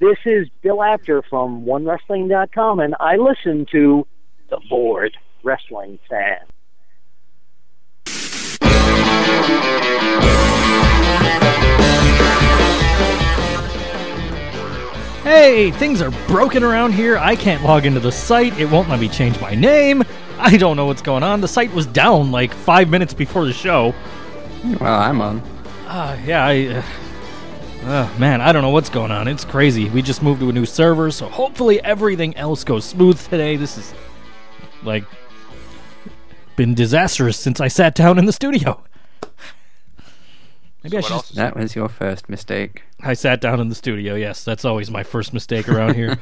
This is Bill After from OneWrestling.com, and I listen to The Board Wrestling Fan. Hey, things are broken around here. I can't log into the site. It won't let me change my name. I don't know what's going on. The site was down like five minutes before the show. Well, I'm on. Uh, yeah, I. Uh, uh, man, I don't know what's going on. It's crazy. We just moved to a new server, so hopefully everything else goes smooth today. This is like been disastrous since I sat down in the studio. Maybe I should. else That was your first mistake. I sat down in the studio. Yes, that's always my first mistake around here.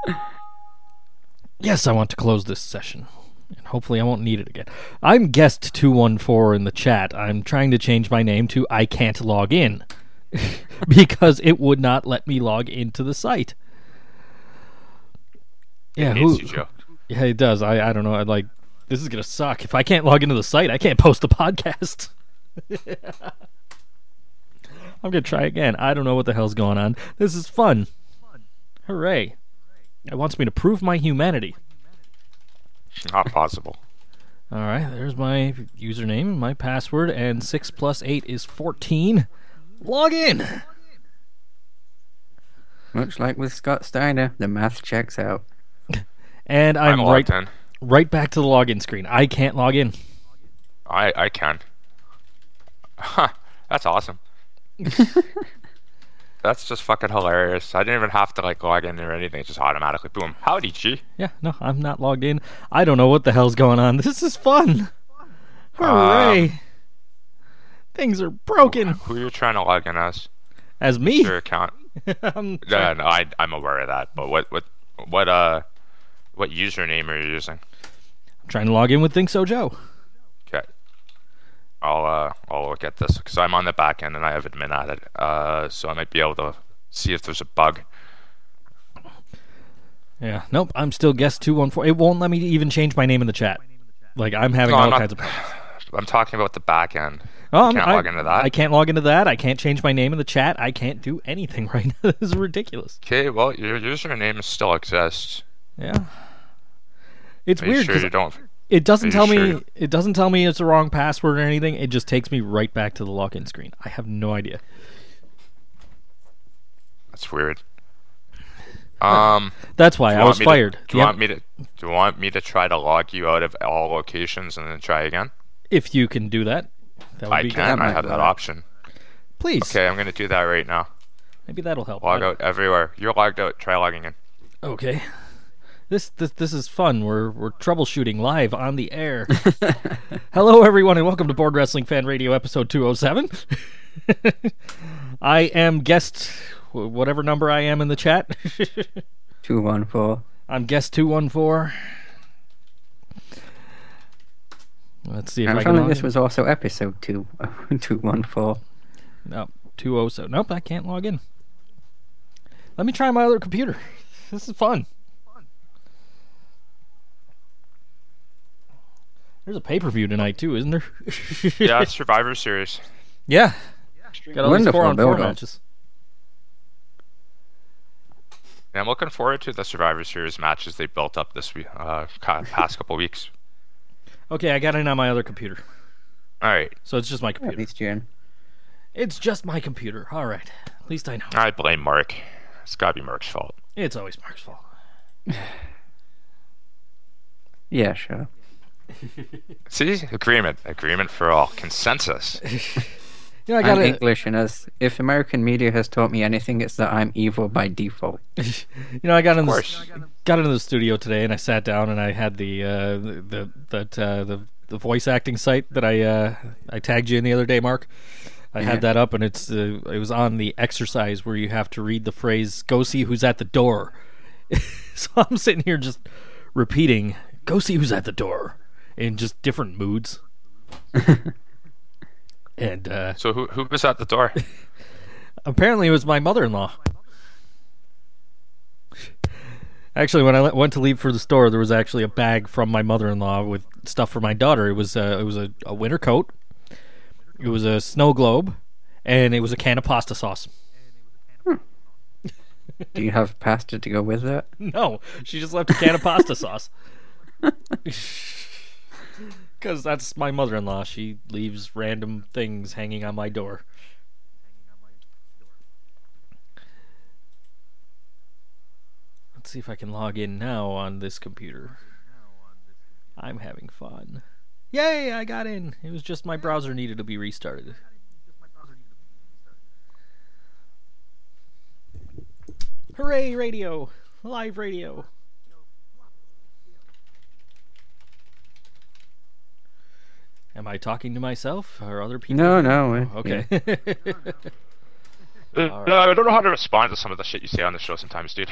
yes, I want to close this session. And hopefully I won't need it again. I'm guest 214 in the chat. I'm trying to change my name to I can't log in because it would not let me log into the site. Yeah, It who, hates you, Joe. yeah, it does. I, I don't know. I like this is gonna suck. If I can't log into the site, I can't post a podcast. I'm gonna try again. I don't know what the hell's going on. This is fun. Hooray! It wants me to prove my humanity. Not possible. All right, there's my username, my password, and six plus eight is fourteen. Log in. Much like with Scott Steiner, the math checks out. And I'm, I'm, right, in. right back to the login screen. I can't log in. I I can. Huh, that's awesome. that's just fucking hilarious. I didn't even have to like log in or anything. It just automatically boom. Howdy, G. Yeah, no, I'm not logged in. I don't know what the hell's going on. This is fun. Um, Hooray! Things are broken. Who you trying to log in as? As me. Your account? I'm Yeah, no, I I'm aware of that. But what what what uh what username are you using? I'm trying to log in with Think So Joe. Okay. I'll uh I'll look at this because I'm on the back end and I have admin at it. Uh, so I might be able to see if there's a bug. Yeah, nope, I'm still guest 214. It won't let me even change my name in the chat. Like, I'm having No, all I'm not- kinds of problems. I'm talking about the back end. I'm- can't I, log into that. I can't log into that. I can't change my name in the chat. I can't do anything right now. this is ridiculous. Okay, well your username still exists. Yeah. It's Are you weird sure 'cause you don't? it doesn't tell you me it doesn't tell me it's the wrong password or anything. It just takes me right back to the login screen. I have no idea. That's weird. Um, That's why I was me to- fired. do you Yep. want me to? Do you want me to try to log you out of all locations and then try again? If you can do that, that would I be can. That I have that option. Please. Okay, I'm gonna do that right now. Maybe that'll help. Log out everywhere. You're logged out. Try logging in. Okay. This, this this is fun. We're we're troubleshooting live on the air. Hello everyone and welcome to Board Wrestling Fan Radio episode 207. I am guest whatever number I am in the chat. 214. I'm guest 214. Let's see if I I, was can log this in. was also episode 2, 214. No, 207. Nope, I can't log in. Let me try my other computer. This is fun. There's a pay-per-view tonight too, isn't there? Yeah, Survivor Series. Yeah. Got all these Wonderful four on four matches. Yeah, I'm looking forward to the Survivor Series matches they built up this week, uh, past couple weeks. Okay, I got it on my other computer. All right, So it's just my At computer. least you're in. It's just my computer. All right. At least I know. I blame Mark. It's gotta be Mark's fault. It's always Mark's fault. Yeah, sure. See, agreement, agreement for all, consensus. You know, I I'm got English, and as if American media has taught me anything, it's that I'm evil by default. You know, I got in the got into the studio today, and I sat down, and I had the uh, the, the that uh, the the voice acting site that I uh, I tagged you in the other day, Mark. I had that up, and it's uh, it was on the exercise where you have to read the phrase "Go see who's at the door." so I'm sitting here just repeating "Go see who's at the door" in just different moods. and uh, So who who was at the door? Apparently, it was my mother-in-law. Actually, when I went to leave for the store, there was actually a bag from my mother-in-law with stuff for my daughter. It was uh, it was a, a winter coat, it was a snow globe, and it was a can of pasta sauce. Do you have pasta to go with that? No, she just left a can of pasta sauce. Because that's my mother in law. She leaves random things hanging on my door. Let's see if I can log in now on this computer. I'm having fun. Yay, I got in. It was just my browser needed to be restarted. Hooray, radio! Live radio. Am I talking to myself or other people? No, no. uh, Oh, okay. Uh, Alright. no, I don't know how to respond to some of the shit you say on the show sometimes, dude.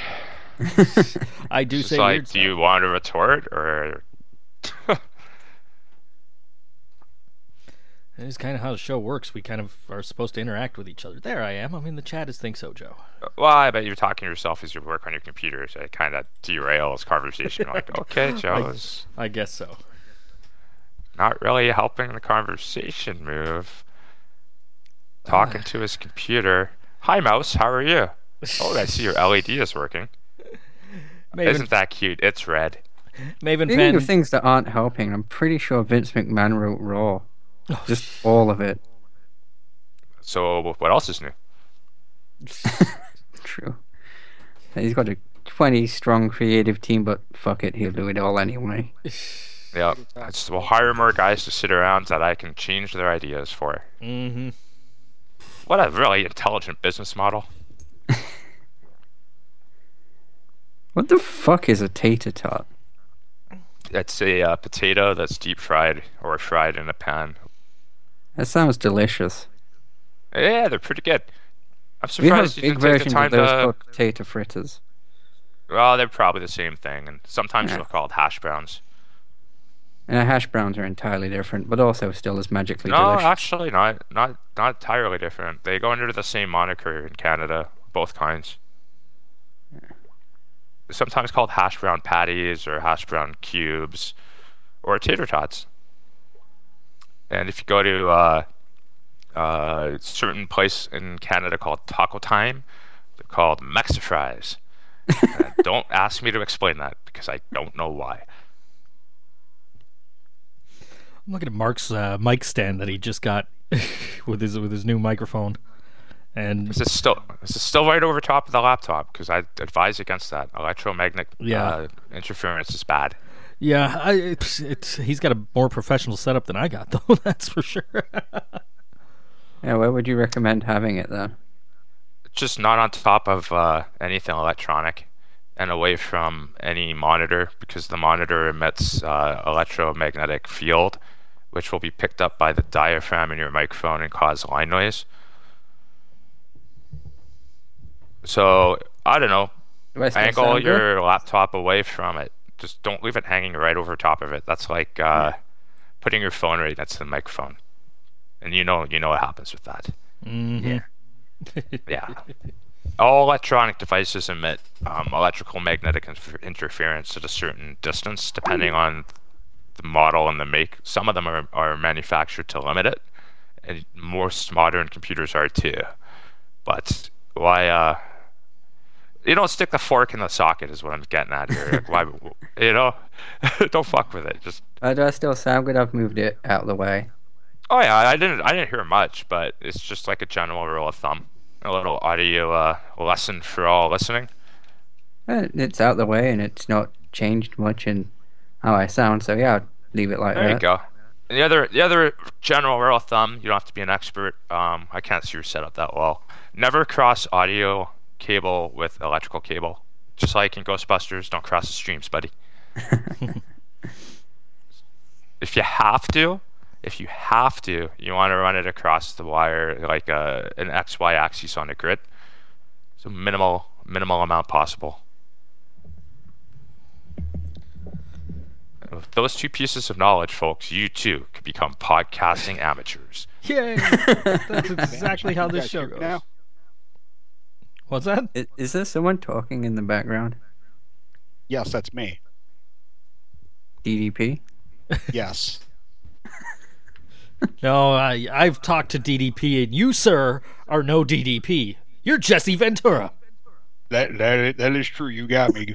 I do It's say like, do you want to retort or? It is kind of how the show works. We kind of are supposed to interact with each other. There I am. I'm in the chat Is Think So Joe. well, I bet you're talking to yourself as you work on your computer, so it kind of derails conversation. like, okay, Joe is I guess so. Not really helping the conversation move. Talking ah. to his computer. Hi, mouse. How are you? Oh, I see your LED is working. Maven, Isn't that cute? It's red. Maven Speaking fan. of things that aren't helping, I'm pretty sure Vince McMahon wrote Raw. Oh, Just all of it. So, what else is new? True. He's got a 20 strong creative team, but fuck it, he'll do it all anyway. Yeah, I just will hire more guys to sit around that I can change their ideas for. hmm What a really intelligent business model. What the fuck is a tater tot? It's a uh, potato that's deep fried or fried in a pan. That sounds delicious. Yeah, they're pretty good. I'm We have surprised you big didn't take the time of those to. potato fritters. Well, they're probably the same thing, and sometimes Yeah. they're called hash browns. And the hash browns are entirely different, but also still as magically No, delicious. actually, not not not entirely different. They go under the same moniker in Canada, both kinds. They're sometimes called hash brown patties or hash brown cubes, or tater tots. And if you go to uh, uh, certain place in Canada called Taco Time, they're called Mexifries. Don't ask me to explain that because I don't know why. I'm looking at Mark's uh, mic stand that he just got with his with his new microphone, and This is still this is still right over top of the laptop because I advise against that. Electromagnetic Yeah. uh, interference is bad. yeah, I, it's, it's he's got a more professional setup than I got though. That's for sure. Yeah, where would you recommend having it then? Just not on top of uh, anything electronic and away from any monitor because the monitor emits uh, electromagnetic field, which will be picked up by the diaphragm in your microphone and cause line noise. So I don't know. Do I still angle good? your laptop away from it. Just don't leave it hanging right over top of it. That's like uh, putting your phone right next to the microphone, and you know you know what happens with that. hmm Yeah. All electronic devices emit um, electrical magnetic inter- interference at a certain distance, depending on the model and the make. Some of them are, are manufactured to limit it, and most modern computers are too. But why? Uh, you don't stick the fork in the socket, is what I'm getting at here. Like, why? You know, don't fuck with it. Just Uh, do I still sound good? I've moved it out of the way. Oh yeah, I didn't I didn't hear much, but it's just like a general rule of thumb. A little audio uh, lesson for all listening. Uh, It's out of the way and it's not changed much in how I sound, so yeah, I'll leave it like There that. There you go. And the other the other general rule of thumb, you don't have to be an expert. Um, I can't see your setup that well. Never cross audio cable with electrical cable. Just like in Ghostbusters, don't cross the streams, buddy. if you have to, if you have to, you want to run it across the wire like a, an XY axis on a grid. So minimal minimal amount possible. With those two pieces of knowledge, folks, you too could become podcasting amateurs. Yay! That's exactly how this show goes. now? What's that? Is there someone talking in the background? Yes, that's me. DDP? Yes. No, I I've talked to DDP, and you, sir, are no DDP. You're Jesse Ventura. That that that is true. You got me.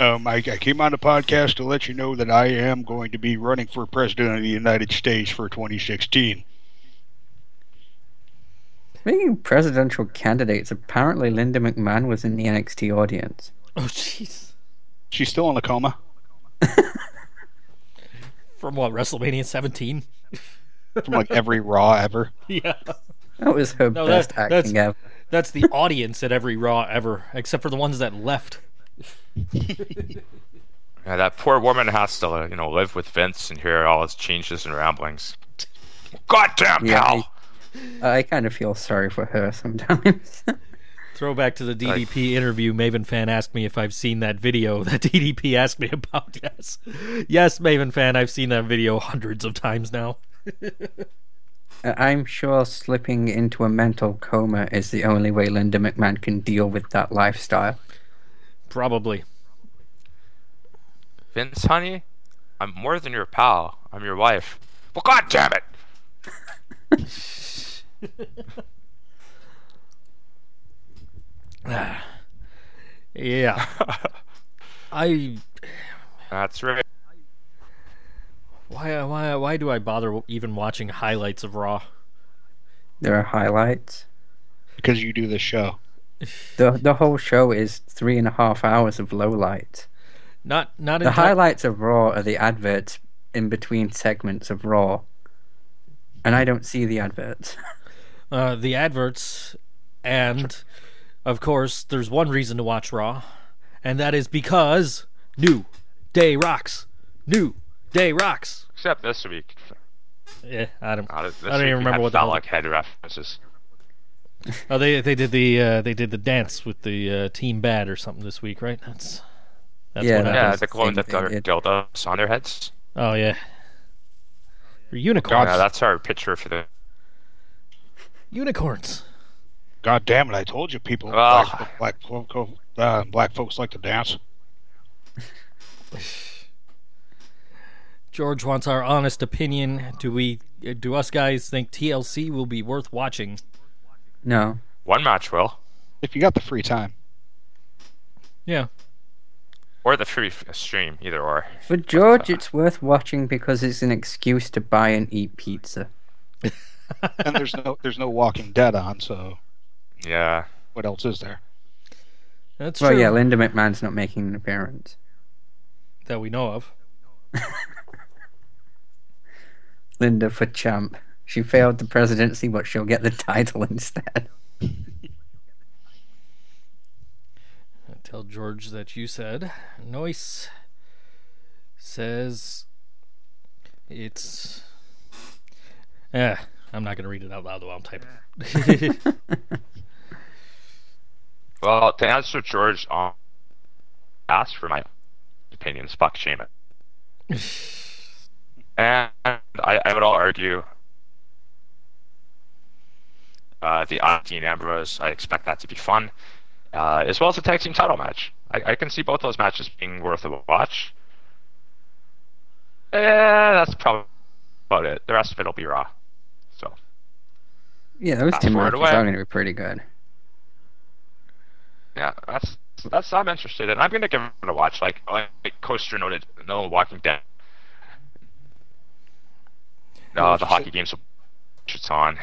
Um, I, I came on the podcast to let you know that I am going to be running for president of the United States for 2016. Speaking of presidential candidates, apparently Linda McMahon was in the NXT audience. Oh, jeez. She's still in a coma. From what WrestleMania 17? From like every Raw ever. yeah. That was her No, best that- that's- acting ever. That's the audience at every Raw ever, except for the ones that left. Yeah, that poor woman has to, you know, live with Vince and hear all his changes and ramblings. Goddamn Yeah, pal! I kind of feel sorry for her sometimes. Throwback to the DDP interview, Maven fan asked me if I've seen that video that DDP asked me about. Yes, yes, Maven fan, I've seen that video hundreds of times now. I'm sure slipping into a mental coma is the only way Linda McMahon can deal with that lifestyle. Probably. Vince, honey, I'm more than your pal. I'm your wife. Well, god damn it! Yeah, I That's right. why why why do I bother even watching highlights of Raw? There are highlights. Because you do the show. The the whole show is three and a half hours of lowlights. Not not The enti- highlights of Raw are the adverts in between segments of Raw. And I don't see the adverts. uh, the adverts, and of course, there's one reason to watch Raw, and that is because New Day rocks. New Day rocks. Except this week. Yeah, I don't. Uh, this I don't even remember what the hell. phallic head references. Oh, they they did the uh, they did the dance with the uh, Team Bad or something this week, right? That's that's Yeah, what that Yeah, happened. was the the clone same that got it- dildos on their heads. Oh yeah, For unicorns. Yeah, that's our picture for the. unicorns. God damn it! I told you, people. Ah. Black, black, uh, black folks like to dance. George wants our honest opinion. Do we do us guys think TLC will be worth watching? No. One match will. If you got the free time. Yeah. Or the free f- stream, either or. For George, it's worth watching because it's an excuse to buy and eat pizza. and there's no there's no Walking Dead on, so Yeah. what else is there? That's Well, true. yeah, Linda McMahon's not making an appearance. that we know of. Linda for champ. She failed the presidency, but she'll get the title instead. Tell George that you said. Noise says it's. Eh, I'm not gonna read it out loud while I'm typing. Well, to answer George, um, ask for my opinions. Fuck shame it. and I, I would all argue uh, the Dean Ambrose. I expect that to be fun, uh, as well as the tag team title match. I, I can see both those matches being worth a watch. Yeah, that's probably about it. The rest of it will be raw. So Yeah, those Fast two forward matches away. are going to be pretty good. yeah, that's that's I'm interested in. I'm gonna give it a watch. Like like Coaster noted, no Walking Dead. No, the hockey games will it's on.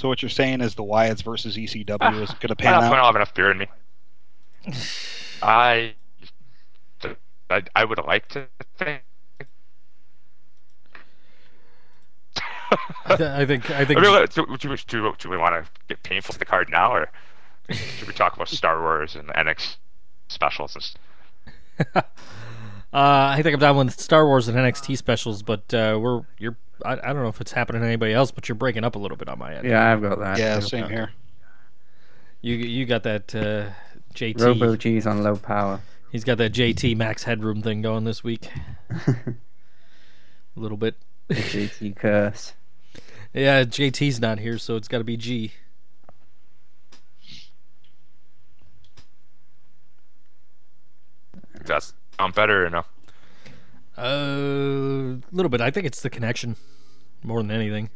So what you're saying is the Wyatts versus ECW Ah, is going to At pan that point, I don't have enough beer in me. I, I, I would like to think. I, th- I think I think I mean, do, do, do, do we want to get painful to the card now, or should we talk about Star Wars and NXT specials? And, uh, I think I'm down with Star Wars and NXT specials, but uh, we're you're I, I don't know if it's happening to anybody else, but you're breaking up a little bit on my end. Yeah, I've got that. Yeah, too. same here. You you got that uh, JT. Robo G's on low power. He's got that JT Max Headroom thing going this week. a little bit. The JT curse. Yeah, JT's not here, so it's got to be G. does that sound better or no? A little bit. I think it's the connection more than anything.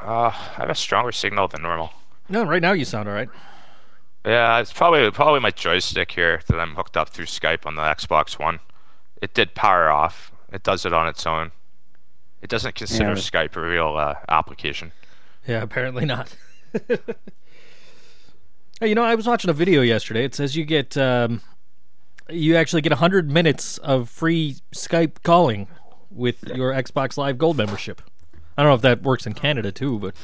Uh, I have a stronger signal than normal. No, right now you sound all right. Yeah, it's probably probably my joystick here that I'm hooked up through Skype on the Xbox One. It did power off. It does it on its own. It doesn't consider Yeah. Skype a real uh, application. Yeah, apparently not. hey, you know, I was watching a video yesterday. It says you get um, you actually get 100 minutes of free Skype calling with your Xbox Live Gold membership. I don't know if that works in Canada too, but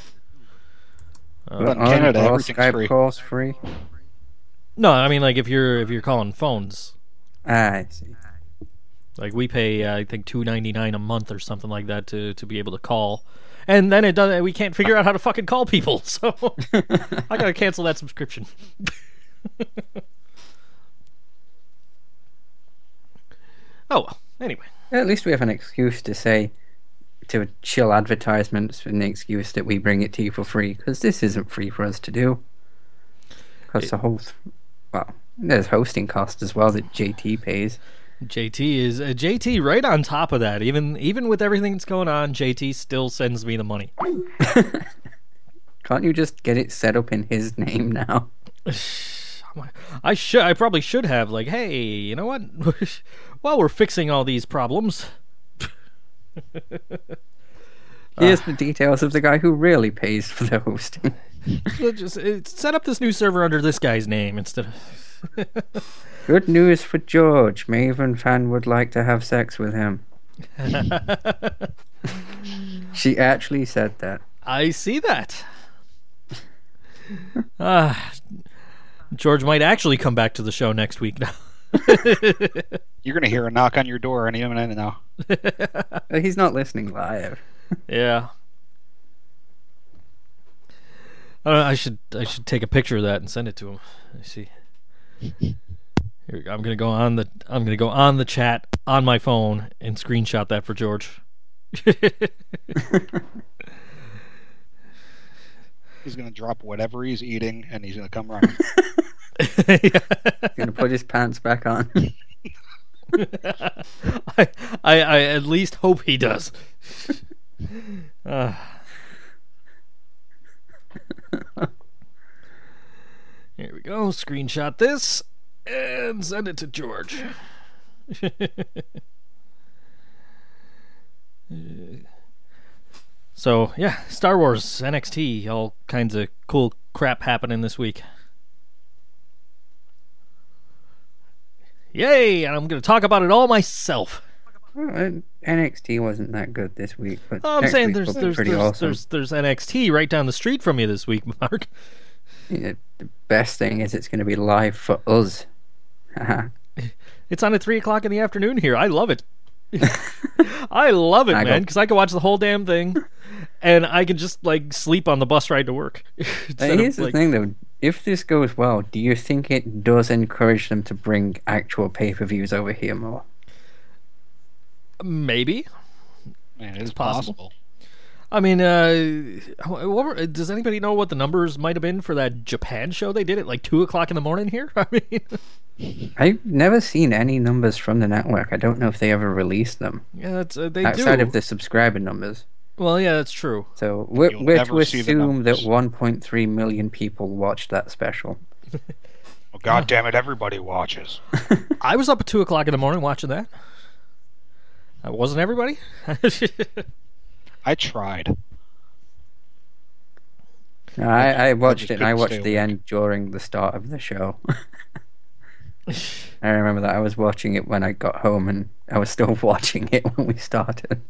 Well, in Canada, all Skype free. calls free. no, I mean like if you're if you're calling phones, Ah, I see. like we pay uh, I think 2.99 a month or something like that to to be able to call. And then it does. We can't figure out how to fucking call people, so I gotta cancel that subscription. oh well. Anyway, At least we have an excuse to say to chill advertisements and the excuse that we bring it to you for free because this isn't free for us to do. Because the whole, well, there's hosting costs as well that JT pays. JT is uh, JT right on top of that. Even even with everything that's going on, JT still sends me the money. Can't you just get it set up in his name now? I should. I probably should have. Like, hey, you know what? While we're fixing all these problems, Here's the details of the guy who really pays for the hosting. just uh, set up this new server under this guy's name instead of. Good news for George. Maven fan would like to have sex with him. she actually said that. I see that. Ah, George might actually come back to the show next week now. You're going to hear a knock on your door any minute now. He's not listening live. yeah. I, don't know, I should I should take a picture of that and send it to him. I see. Here go. I'm gonna go on the I'm gonna go on the chat on my phone and screenshot that for George. He's going to drop whatever he's eating and he's going to come running. He's gonna put his pants back on. I, I I at least hope he does. Ah. Here we go. Screenshot this and send it to George. So yeah, Star Wars NXT, all kinds of cool crap happening this week. Yay! And I'm going to talk about it all myself. Well, NXT wasn't that good this week, but Oh, I'm saying there's there's there's, awesome. there's there's NXT right down the street from you this week, Mark. Yeah, the best thing is it's going to be live for us. It's on at three o'clock in the afternoon here. I love it. I love it, I man, because I can watch the whole damn thing, and I can just like sleep on the bus ride to work. Instead of, Here's the thing, though. If this goes well, do you think it does encourage them to bring actual pay-per-views over here more? Maybe. Man, it is possible. possible. I mean, uh, what were, does anybody know what the numbers might have been for that Japan show they did at like two o'clock in the morning here? I mean, I've never seen any numbers from the network. I don't know if they ever released them yeah, that's uh, they outside do. of the subscriber numbers. Well, yeah, that's true. So we're, You'll we're to assume that 1.3 million people watched that special. Well, God damn it, everybody watches. I was up at two o'clock in the morning watching that. Uh, wasn't everybody? I tried. No, I, I watched just it and I watched the awake. end during the start of the show. I remember that I was watching it when I got home and I was still watching it when we started.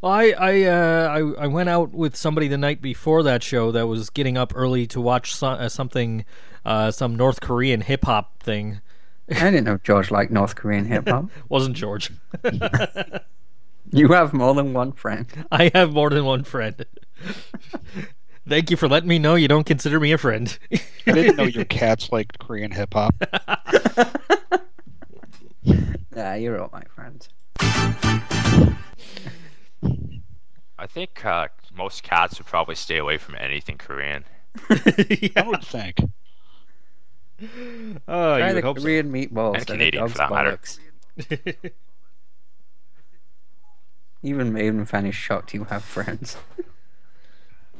Well, I I, uh, I I went out with somebody the night before that show that was getting up early to watch so, uh, something, uh, some North Korean hip hop thing. I didn't know George liked North Korean hip hop. Wasn't George? You have more than one friend. I have more than one friend. Thank you for letting me know you don't consider me a friend. I didn't know your cats liked Korean hip hop. Yeah, you're all my friends. I think uh, most cats would probably stay away from anything Korean. I would think. Oh, Try you the would hope so. Korean meatballs. And Canadian, for that matter. bollocks. Even Maven fan is shocked you have friends.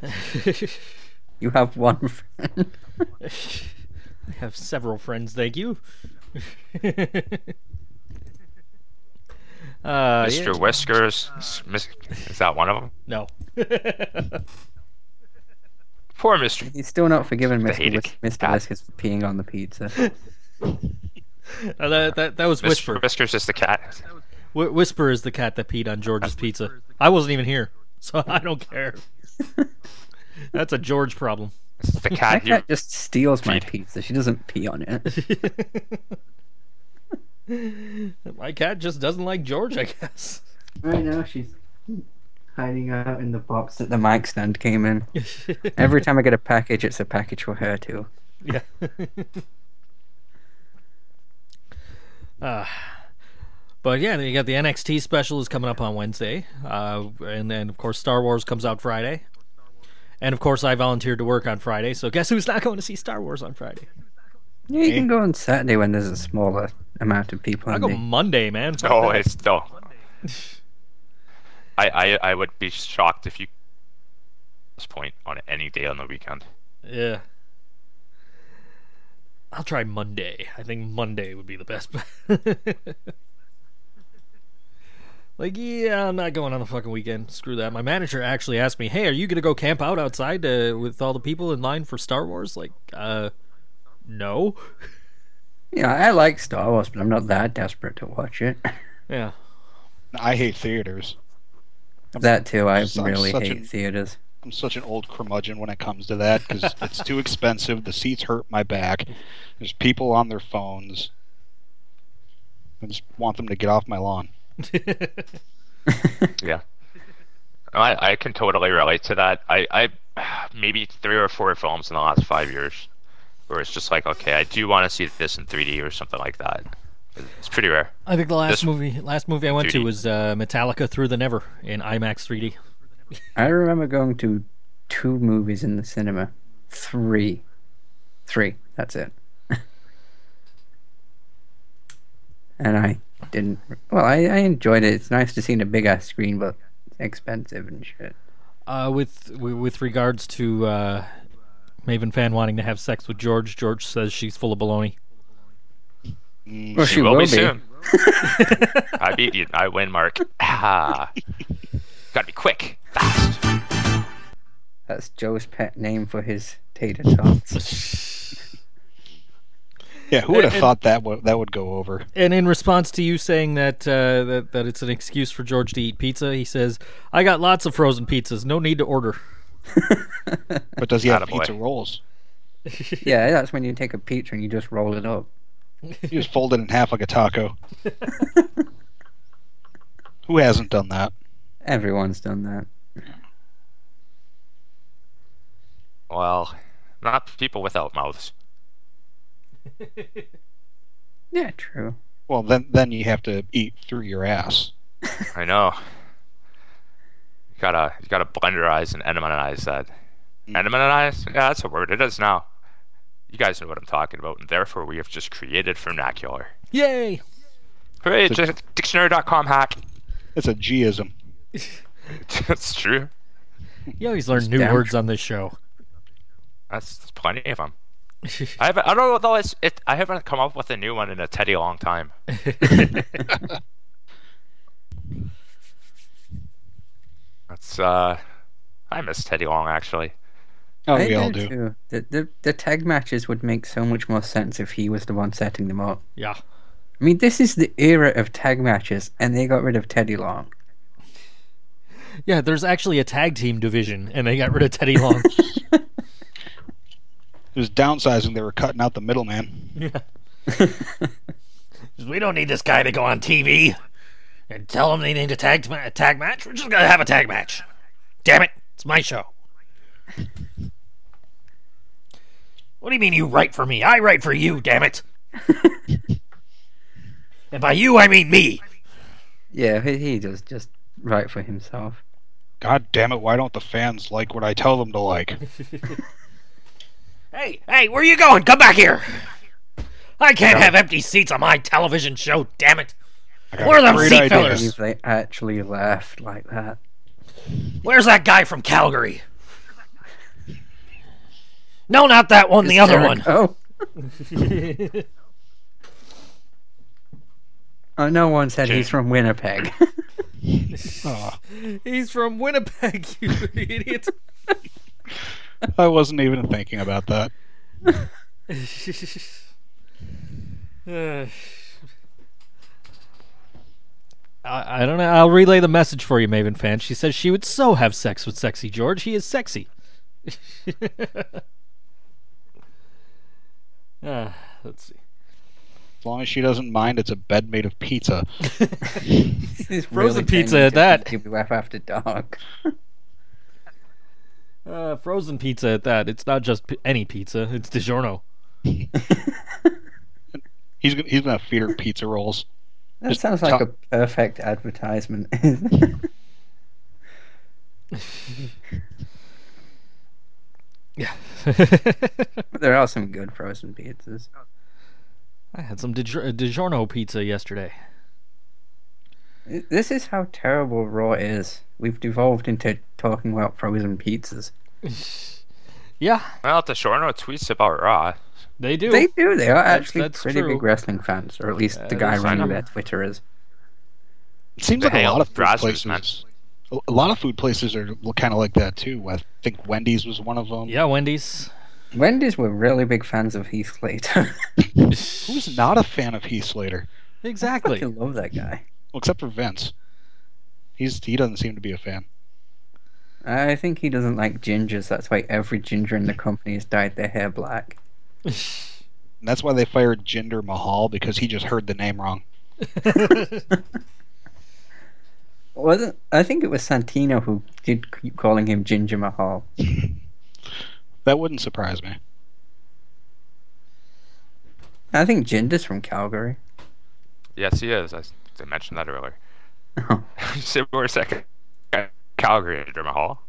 You have one friend. I have several friends, thank you. uh, Mr. yeah, Whiskers. s- Is that one of them? no. Poor Mr. He's still not forgiven The Mr. Whis- Mr. cat. Whiskers for peeing on the pizza. Uh, that, that, that was Whisper. Mr. Whiskers is the cat. Wh- Whisper is the cat that peed on George's pizza. I wasn't even here, so I don't care. That's a George problem. It's the My cat you cat just steals my pizza. She doesn't pee on it. My cat just doesn't like George, I guess. Right now, she's hiding out in the box that the mic stand came in. Every time I get a package, it's a package for her too. Yeah. uh, but yeah, you got the NXT special is coming up on Wednesday, uh, and then of course Star Wars comes out Friday, and of course I volunteered to work on Friday. So guess who's not going to see Star Wars on Friday? Yeah, you can go on Saturday when there's a smaller amount of people. I go the- Monday, man. Oh, that. it's no. I, I I would be shocked if you this point on any day on the weekend. yeah. I'll try Monday. I think Monday would be the best. like, yeah, I'm not going on the fucking weekend. Screw that. My manager actually asked me, "Hey, are you gonna go camp out outside uh, with all the people in line for Star Wars?" Like, uh, no. Yeah, I like Star Wars, but I'm not that desperate to watch it. Yeah. I hate theaters. That too, I I'm really such hate an- theaters. I'm such an old curmudgeon when it comes to that because it's too expensive. The seats hurt my back. There's people on their phones. I just want them to get off my lawn. Yeah. I, I can totally relate to that. I, I maybe three or four films in the last five years where it's just like, okay, I do want to see this in 3D or something like that. It's pretty rare. I think the last This- movie, last movie I went to 3D. was uh, Metallica Through the Never in IMAX 3D. I remember going to two movies in the cinema. Three. Three. That's it. and I didn't. Well, I, I enjoyed it. It's nice to see in a big ass screen, but it's expensive and shit. Uh, with with regards to uh, Maven fan wanting to have sex with George, George says she's full of baloney. Mm, Well, she will, be. soon. I beat you. I win, Mark. Ah. Gotta be quick, fast. That's Joe's pet name for his tater tots. yeah, who would have and- thought that would that would go over? And in response to you saying that, uh, that that it's an excuse for George to eat pizza, he says, "I got lots of frozen pizzas. No need to order." But does he have pizza rolls? yeah, that's when you take a pizza and you just roll it up. You just fold it in half like a taco. Who hasn't done that? Everyone's done that. Well, not people without mouths. Yeah, true. Well, then then you have to eat through your ass. I know. You gotta you gotta blenderize and enaminize that. Mm. Enaminize? Yeah, that's a word. It is now. You guys know what I'm talking about, and therefore we have just created vernacular. Yay! Hooray, it's a dictionary.com hack. It's a geism. That's true. You always learn new damn words on this show. That's, that's plenty of them. I haven't. I don't know though. It's, it. I haven't come up with a new one in a teddy long time. That's uh, I miss Teddy Long actually. Oh, I we all do do. too. The, the the tag matches would make so much more sense if he was the one setting them up. yeah. I mean, this is the era of tag matches, and they got rid of Teddy Long. Yeah, there's actually a tag team division, and they got rid of Teddy Long. It was downsizing. They were cutting out the middleman. Yeah. we don't need this guy to go on TV and tell them they need a tag ma- a tag match. We're just gonna have a tag match. Damn it, it's my show. what do you mean you write for me? I write for you. Damn it. and by you, I mean me. yeah, he, he does just write for himself. God damn it! Why don't the fans like what I tell them to like? Hey, hey, where are you going? Come back here. I can't have empty seats on my television show. Damn it. I got Where are them seat ideas. fillers? They actually laughed like that. Where's that guy from Calgary? No, not that one. The other one. Oh. oh, no one said he's from Winnipeg. Aw, He's from Winnipeg, you idiot. I wasn't even thinking about that. Uh, I, I don't know. I'll relay the message for you, Maven fan. She says she would so have sex with Sexy George. He is sexy. Ah, let's see. As long as she doesn't mind, it's a bed made of pizza. This Frozen really pizza turned at that. into WWF after dark. Uh, frozen pizza at that. It's not just p- any pizza. It's DiGiorno. He's gonna, he's gonna feed her pizza rolls. That Just sounds like talk- a perfect advertisement. Yeah. there are some good frozen pizzas. I had some Dig- DiGiorno pizza yesterday. This is how terrible Raw is. We've devolved into talking about frozen pizzas. Yeah, Well, at DiGiorno tweets about Raw. they do. They do. They are That's- actually that's pretty true. big wrestling fans, or at least the guy running true. their Twitter is. It seems The like a lot of food Brazzers, man. places. A a lot of food places are kind of like that too. I think Wendy's was one of them. yeah, Wendy's. Wendy's were really big fans of Heath Slater. Who's not a fan of Heath Slater? Exactly. I love that guy. Well, except for Vince. He's he doesn't seem to be a fan. I think he doesn't like gingers. That's why every ginger in the company has dyed their hair black. And that's why they fired Jinder Mahal because he just heard the name wrong. Wasn't I think it was Santino who did keep calling him Ginger Mahal. That wouldn't surprise me. I think Jinder's from Calgary. Yes, he is. I, s- I mentioned that earlier. Oh, so we're second. Calgary, Jinder Mahal.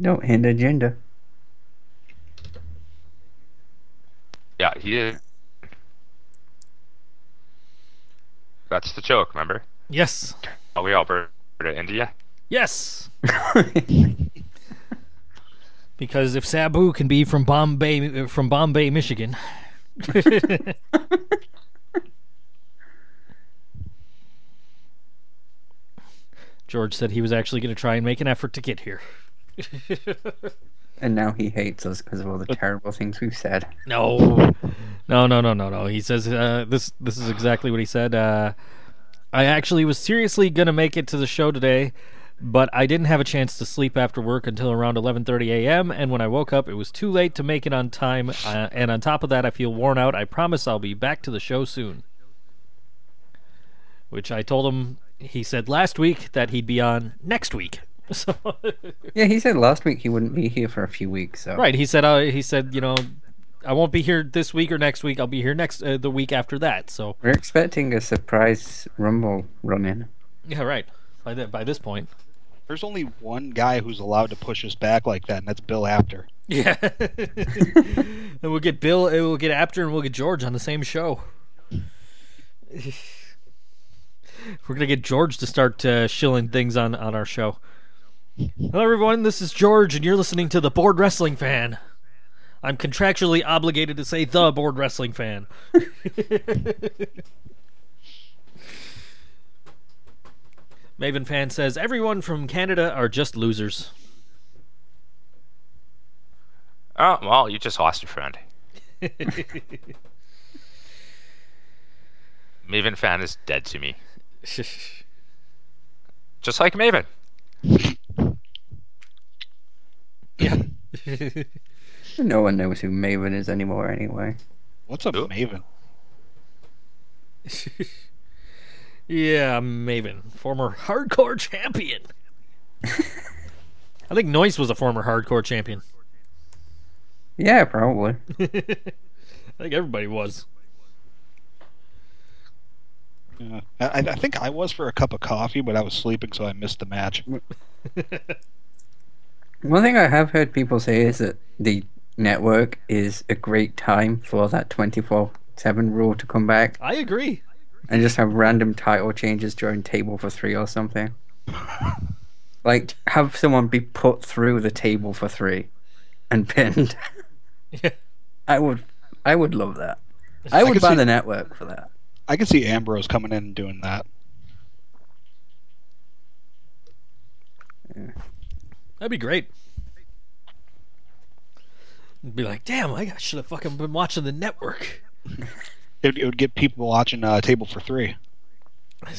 don't hinder Jinder. Yeah, he is. That's the joke, remember? yes. Are we all Alberta, India. Yes. Because if Sabu can be from Bombay, from Bombay, Michigan. George said he was actually going to try and make an effort to get here. and now he hates us because of all the terrible things we've said. No, no, no, no, no, no. He says uh, this. This is exactly what he said. Uh, I actually was seriously gonna make it to the show today, but I didn't have a chance to sleep after work until around 11:30 a.m. And when I woke up, it was too late to make it on time. Uh, and on top of that, I feel worn out. I promise I'll be back to the show soon. Which I told him. He said last week that he'd be on next week. So Yeah, he said last week he wouldn't be here for a few weeks. So Right. He said. Uh, he said. You know, I won't be here this week or next week. I'll be here next uh, the week after that. So we're expecting a surprise Rumble run-in. yeah, right. By the, by this point. There's only one guy who's allowed to push us back like that, and that's Bill After. Yeah. and we'll get Bill. We'll get After, and we'll get George on the same show. We're gonna get George to start uh, shilling things on on our show. Hello, everyone. This is George, and you're listening to the Board Wrestling Fan. I'm contractually obligated to say the Board Wrestling Fan. Maven Fan says everyone from Canada are just losers. Oh, well, you just lost your friend. Maven fan is dead to me. Just like Maven. yeah. No one knows who Maven is anymore, anyway. What's a Who? Maven? yeah, Maven, former hardcore champion. I think Noise was a former hardcore champion. Yeah, probably. I think everybody was. Yeah. I, I think I was for a cup of coffee, but I was sleeping, so I missed the match. One thing I have heard people say is that the network is a great time for that 24 7 rule to come back I agree. and just have random title changes during Table for Three or something. Like, have someone be put through the Table for Three and pinned. Yeah. I would, I would love that. I would could buy see- the network for that. I can see Ambrose coming in and doing that. That'd be great. Be like, damn, I should have fucking been watching the network. It, it would get people watching uh, Table for Three.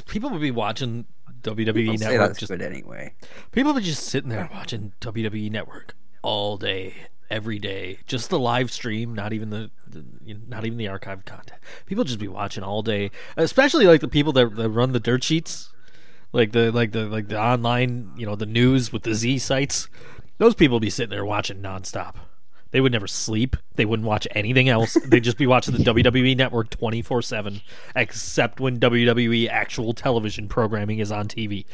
People would be watching WWE I'll say Network. that's Just, good anyway. people would be just sitting there watching WWE Network all day, every day. Just the live stream, not even the, the not even the archived content. People just be watching all day, especially like the people that, that run the dirt sheets, like the like the like the online, you know, the news with the Z sites. Those people be sitting there watching nonstop. They would never sleep. They wouldn't watch anything else. They'd just be watching the WWE network 24 7, except when WWE actual television programming is on TV.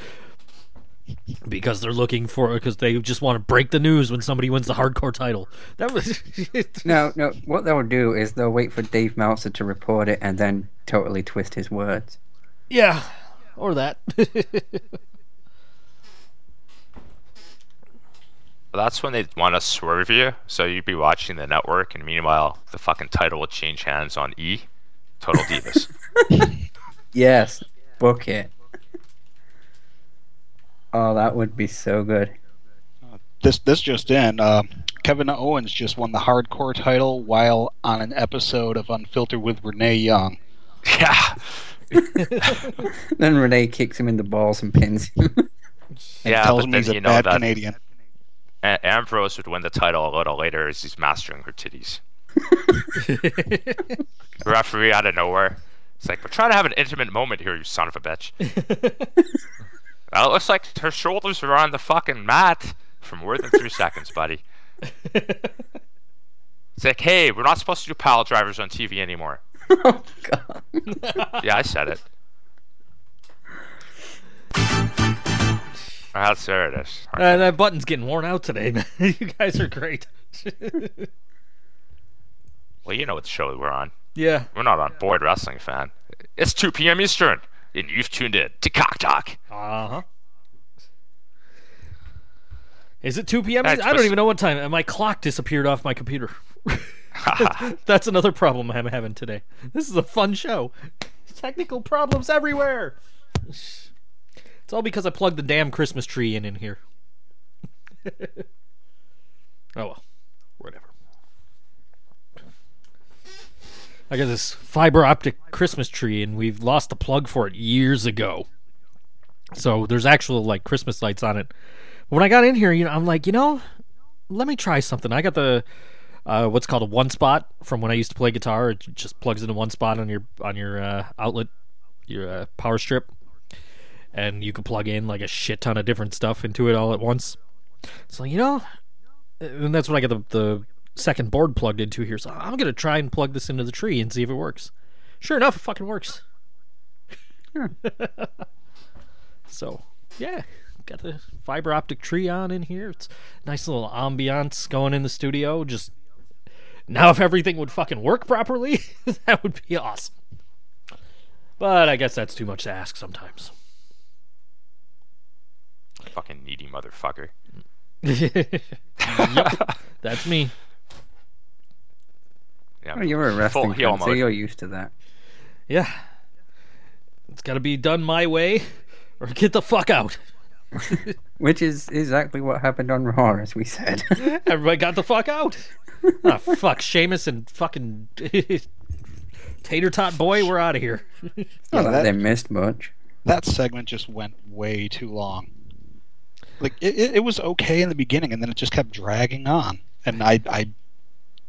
Because they're looking for, because they just want to break the news when somebody wins the hardcore title. That was. No, no. What they'll do is they'll wait for Dave Meltzer to report it and then totally twist his words. yeah, or that. That's when they want to swerve you. So you'd be watching the network, and meanwhile, the fucking title will change hands on E. Total Divas. Yes, book it. Oh, that would be so good. This this just in. Uh, Kevin Owens just won the hardcore title while on an episode of Unfiltered with Renee Young. yeah. Then Renee kicks him in the balls and pins him. And Yeah, tells but him he's a you know bad that Canadian. A- Ambrose would win the title a little later as he's mastering her titties. Referee out of nowhere. It's like, we're trying to have an intimate moment here, you son of a bitch. Well, it looks like her shoulders were on the fucking mat for more than three seconds, buddy. It's like, hey, we're not supposed to do pile drivers on TV anymore. oh God. Yeah, I said it. That's there it is. Uh, that button's getting worn out today, man. you guys are great. Well, you know what show we're on. yeah. We're not on Board Wrestling Fan. It's 2 p.m. Eastern, and you've tuned in to Cock Talk. Uh huh. Is it 2 p.m.? That's I don't even know what time. My clock disappeared off my computer. That's another problem I'm having today. This is a fun show. Technical problems everywhere. It's all because I plugged the damn Christmas tree in in here. oh well, whatever. I got this fiber optic Christmas tree, and we've lost the plug for it years ago. So there's actual like Christmas lights on it. When I got in here, you know, I'm like, you know, let me try something. I got the uh, what's called a one spot from when I used to play guitar. It just plugs into one spot on your on your uh, outlet, your uh, power strip, and you can plug in like a shit ton of different stuff into it all at once. So you know, and that's what I got the the second board plugged into here. So I'm gonna try and plug this into the tree and see if it works. Sure enough, it fucking works. so yeah, got the fiber optic tree on in here. It's nice little ambiance going in the studio. Just now, if everything would fucking work properly, that would be awesome. But I guess that's too much to ask sometimes. Fucking needy motherfucker. yep, that's me. Yeah, Oh, you're a full wrestling fan, so you're used to that. Yeah, it's got to be done my way, or get the fuck out. Which is exactly what happened on Raw, as we said. Everybody got the fuck out. Ah, fuck, Sheamus and fucking Tater Tot Boy, we're out of here. Not Yeah, that that- they missed much. that segment just went way too long. Like it, it, it was okay in the beginning, and then it just kept dragging on. And I, I,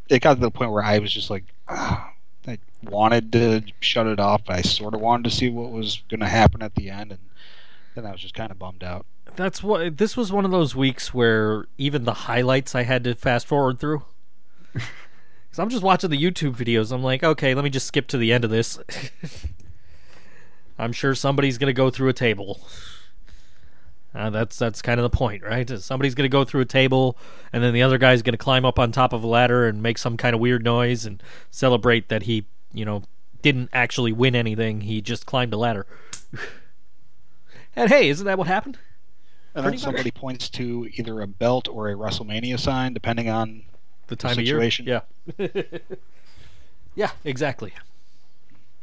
it got to the point where I was just like, ah, I wanted to shut it off, but I sort of wanted to see what was going to happen at the end, and then I was just kind of bummed out. That's what. This was one of those weeks where even the highlights I had to fast forward through. Because I'm just watching the YouTube videos. I'm like, okay, let me just skip to the end of this. I'm sure somebody's gonna go through a table. Uh, that's that's kind of the point, right? Somebody's gonna go through a table, and then the other guy's gonna climb up on top of a ladder and make some kind of weird noise and celebrate that he, you know, didn't actually win anything. He just climbed a ladder. and hey, isn't that what happened? And then somebody points to either a belt or a WrestleMania sign, depending on the time situation. of year. Yeah. yeah, exactly.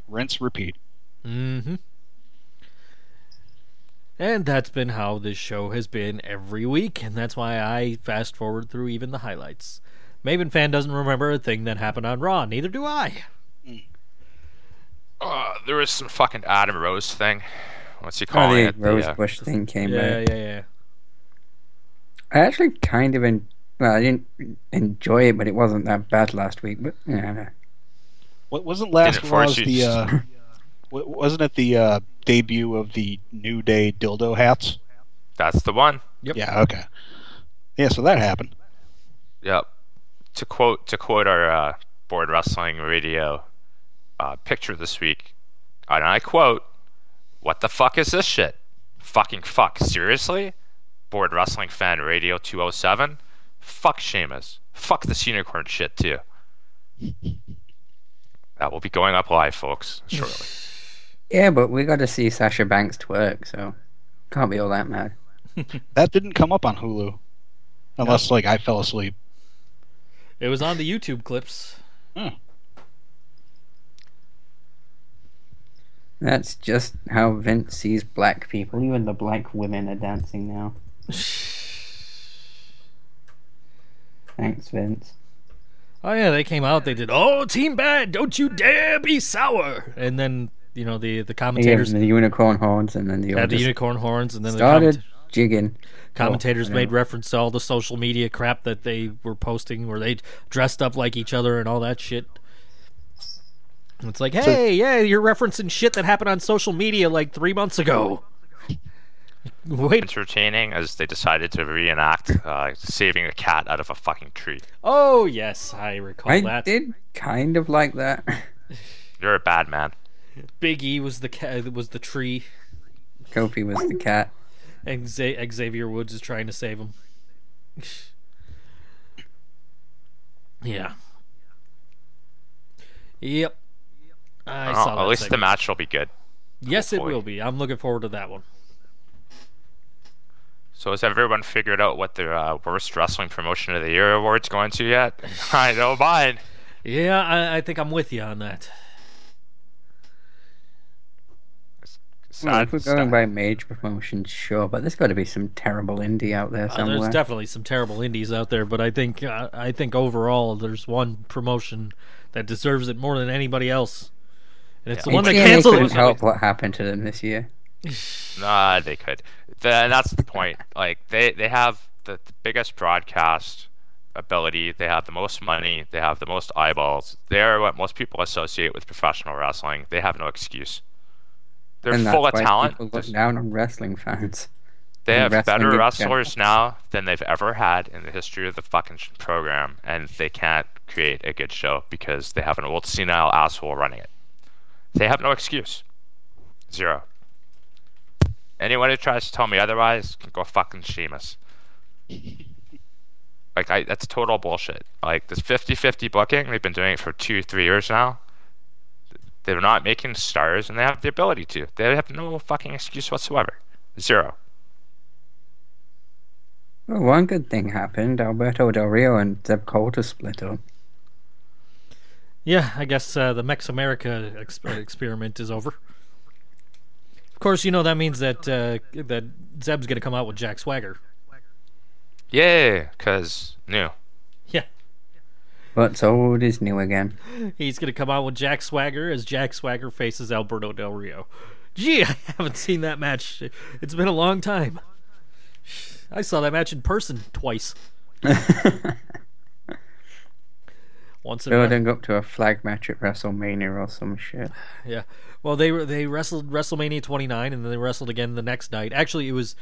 Rinse, repeat. Mm-hmm. And that's been how this show has been every week, and that's why I fast forward through even the highlights. Maven fan doesn't remember a thing that happened on Raw, neither do I. Uh, there was some fucking Adam Rose thing. What's he Oh, calling the it? The, Rose uh, Bush thing came Yeah, out. yeah, yeah. I actually kind of en- well, I didn't enjoy it, but it wasn't that bad last week. But yeah, no. What wasn't last Didn't was the uh, wasn't it the uh, debut of the New Day dildo hats? That's the one. Yep. Yeah. Okay. Yeah. So that happened. Yep. To quote to quote our uh, board wrestling radio uh, picture this week, and I quote, "What the fuck is this shit? Fucking fuck, seriously? Board wrestling fan radio 207? Fuck Sheamus. Fuck this unicorn shit too." That will be going up live, folks, shortly. yeah, but we got to see Sasha Banks twerk, so can't be all that mad. That didn't come up on Hulu, unless like I fell asleep. It was on the YouTube clips. Hmm. That's just how Vince sees black people. Even the black women are dancing now. Thanks, Vince. Oh yeah, they came out. They did. Oh, Team Bad, don't you dare be sour. And then you know the the He gave commentators them the unicorn horns, and then the had the unicorn horns, and then the started comment- jigging. commentators Oh, made reference to all the social media crap that they were posting, where they dressed up like each other and all that shit. And It's like, hey, yeah, you're referencing shit that happened on social media like three months ago. Wait, Entertaining as they decided to reenact uh, saving a cat out of a fucking tree. oh yes, I recall I that. did kind of like that. You're a bad man. Big E was the ca- was the tree, Kofi was the cat. and Xa- Xavier Woods is trying to save him. yeah. Yep. I Oh, saw that at least the match will be good. Yes, it will be. I'm looking forward to that one. So has everyone figured out what their uh, worst wrestling promotion of the year award's going to yet? I know mine. Yeah, I, I think I'm with you on that. Well, Sad if we're stuff. going by major promotions, sure, but there's got to be some terrible indie out there Uh, somewhere. there's definitely some terrible indies out there, but I think uh, I think overall there's one promotion that deserves it more than anybody else, and it's the Yeah. one that TNA canceled couldn't help what happened to them this year. Nah, they could. The, and that's the point. Like they they have the, the biggest broadcast ability. They have the most money. They have the most eyeballs. They're what most people associate with professional wrestling. They have no excuse. They're and full of talent. People look down on wrestling fans. They and have better wrestlers now than they've ever had in the history of the fucking program, and they can't create a good show because they have an old senile asshole running it. They have no excuse. Zero. Anyone who tries to tell me otherwise can go fucking Sheamus. Like, I, that's total bullshit. Like, this 50 50 booking, they've been doing it for two, three years now. They're not making stars, and they have the ability to. They have no fucking excuse whatsoever. Zero. Well, one good thing happened. Alberto Del Rio and Zeb Colter split up. Yeah, I guess uh, the Mex America ex- experiment is over. Of course, you know that means that uh, that Zeb's going to come out with Jack Swagger. Yeah, because new. Yeah, What's old is new again. he's going to come out with Jack Swagger as Jack Swagger faces Alberto Del Rio. Gee, I haven't seen that match. It's been a long time. I saw that match in person twice. Once in Building up to a flag match at WrestleMania or some shit. Yeah. Well, they were they wrestled WrestleMania 29, and then they wrestled again the next night. Actually, it was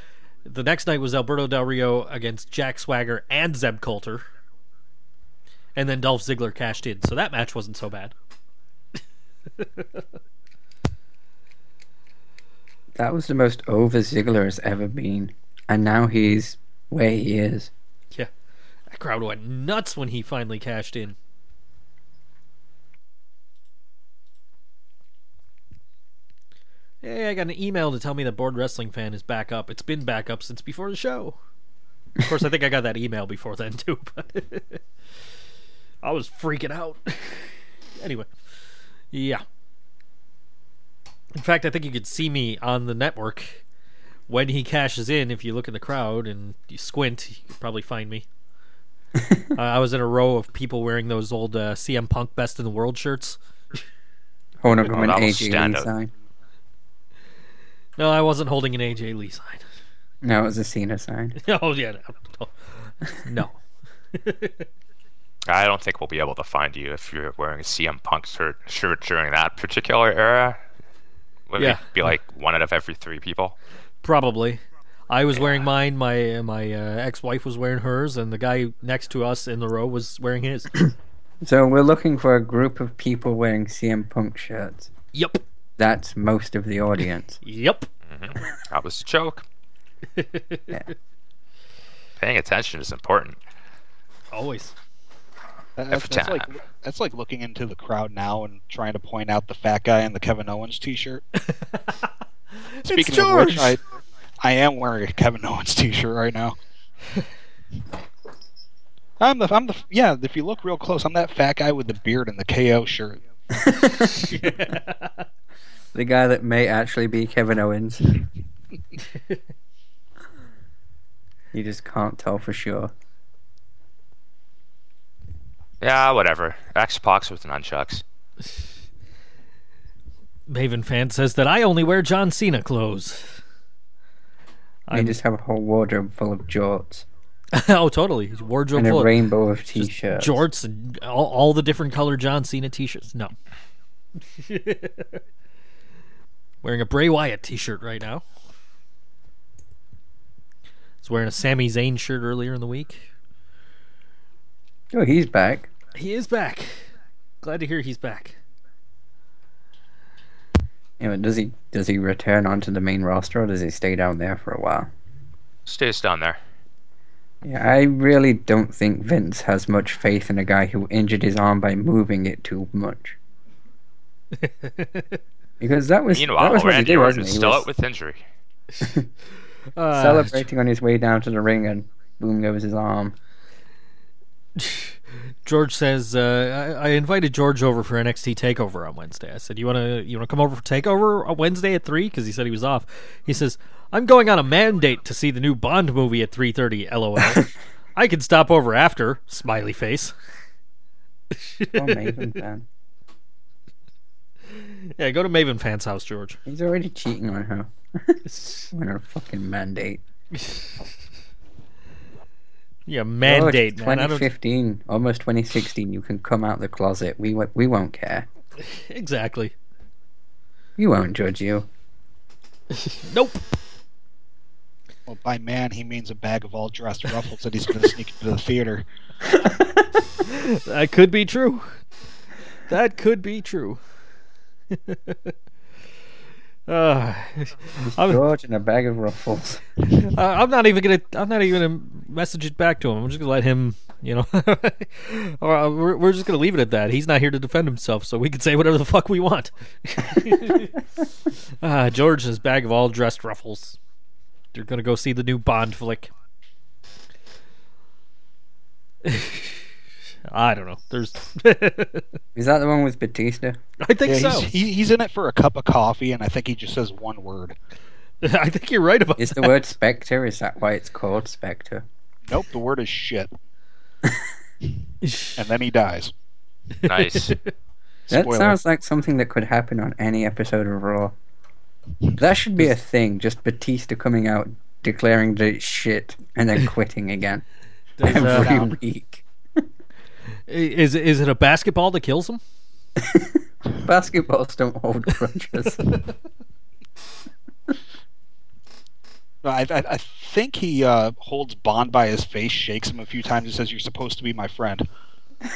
the next night was Alberto Del Rio against Jack Swagger and Zeb Colter, and then Dolph Ziggler cashed in. So that match wasn't so bad. That was the most over Ziggler has ever been. And now he's where he is. Yeah. That crowd went nuts when he finally cashed in. Hey, I got an email to tell me that Board Wrestling Fan is back up. It's been back up since before the show. Of course, I think I got that email before then too. But I was freaking out. anyway, yeah. In fact, I think you could see me on the network when he cashes in. If you look in the crowd and you squint, you could probably find me. uh, I was in a row of people wearing those old uh, CM Punk Best in the World shirts. Holding up Oh, an AJ Lee sign. No, I wasn't holding an AJ Lee sign. No, it was a Cena sign. oh yeah, no. no. I don't think we'll be able to find you if you're wearing a CM Punk shirt, shirt during that particular era. Would Yeah. be like one out of every three people. Probably. I was wearing mine. My my uh, ex-wife was wearing hers, and the guy next to us in the row was wearing his. So we're looking for a group of people wearing CM Punk shirts. yep. That's most of the audience. Yep. That was a joke. Paying attention is important. Always. That- That's, Every that's like that's like looking into the crowd now and trying to point out the fat guy in the Kevin Owens T-shirt. Speaking of which, George! I I am wearing a Kevin Owens T-shirt right now. I'm the I'm the yeah. If you look real close, I'm that fat guy with the beard and the KO shirt. The guy that may actually be Kevin Owens. you just can't tell for sure. Yeah, whatever. X Pac with nunchucks. Maven fan says that I only wear John Cena clothes. You I'm- just have a whole wardrobe full of jorts oh, totally. Wardrobe and a full of rainbow of just t-shirts. jorts and all, all the different color John Cena t-shirts. No. wearing a Bray Wyatt t-shirt right now. Was wearing a Sami Zayn shirt earlier in the week. Oh, he's back. He is back. Glad to hear he's back. You know, does he does he return onto the main roster or does he stay down there for a while? Stays down there. Yeah, I really don't think Vince has much faith in a guy who injured his arm by moving it too much. Because that was that Meanwhile, was what he Randy did, Orton wasn't is he? He still was out with injury. Uh, celebrating on his way down to the ring and boom goes his arm. George says uh, I, I invited George over for NXT Takeover on Wednesday. I said, "You want to you want to come over for Takeover on Wednesday at 3? Because he said he was off. He says, "I'm going on a mandate to see the new Bond movie at 3:30." LOL. I can stop over after. Smiley face. Oh, Maven fan. Yeah, go to Maven Fan's house, George. He's already cheating on her. We're on her fucking mandate. Yeah, Oh, mandate, it's man. 2015, almost 2016. You can come out the closet. We we won't care. exactly. We won't judge you. Nope. Well, by man, he means a bag of all dressed ruffles that he's going to sneak into the theater. That could be true. That could be true. Uh, I'm, George and a bag of ruffles. Uh, I'm not even gonna. I'm not even gonna message it back to him. I'm just gonna let him. You know, or uh, we're, we're just gonna leave it at that. He's not here to defend himself, so we can say whatever the fuck we want. uh, George and his bag of all dressed ruffles. They're gonna go see the new Bond flick. I don't know. There's. Is that the one with Batista? I think Yeah, so. he's, he, he's in it for a cup of coffee, and I think he just says one word. I think you're right about Is the that. word Spectre? Is that why it's called Spectre? Nope, the word is shit. and then he dies. Nice. That Spoiler. sounds like something that could happen on any episode of Raw. That should be a thing. Just Batista coming out declaring that it's shit and then quitting again Does, every uh, week. Is is it a basketball that kills him? Basketballs don't hold grudges. I, I, I think he uh, holds Bond by his face, shakes him a few times, and says, "You're supposed to be my friend."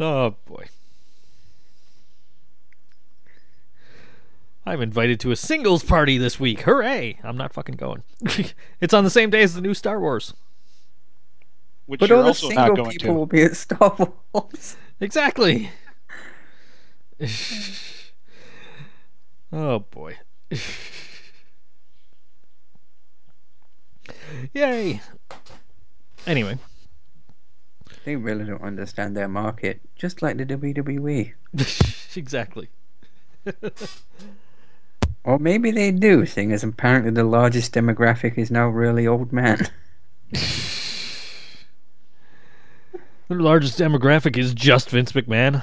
oh boy. I'm invited to a singles party this week. Hooray! I'm not fucking going. it's on the same day as the new Star Wars. Which but you're all the also not single going people to. will be at Star Wars. Exactly. oh boy. Yay. Anyway, They really don't understand their market, just like the WWE. exactly. Or maybe they do, seeing as apparently the largest demographic is now really old men. The largest demographic is just Vince McMahon.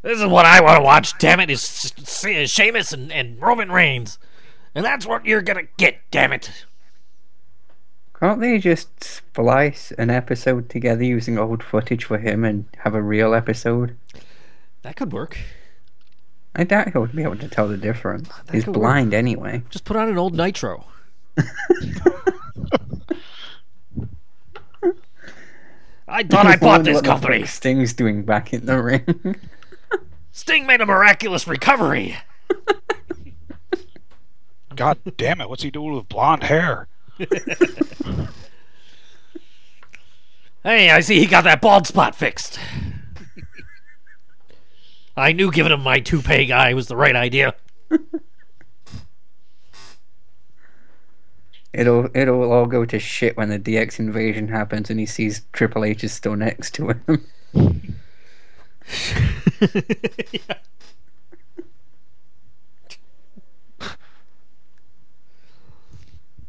This is what I want to watch, damn it, is is Sheamus and, and Roman Reigns. And that's what you're gonna get, damn it. Can't they just splice an episode together using old footage for him and have a real episode? That could work. I doubt he'll be able to tell the difference. He's could work. blind anyway. Just put on an old Nitro. I thought I bought Wonder this what the company. fuck Sting's doing back in the ring. Sting made a miraculous recovery. God damn it! What's he doing with blonde hair? Hey, I see he got that bald spot fixed. I knew giving him my toupee guy was the right idea. it'll it'll all go to shit when the DX invasion happens and he sees Triple H is still next to him.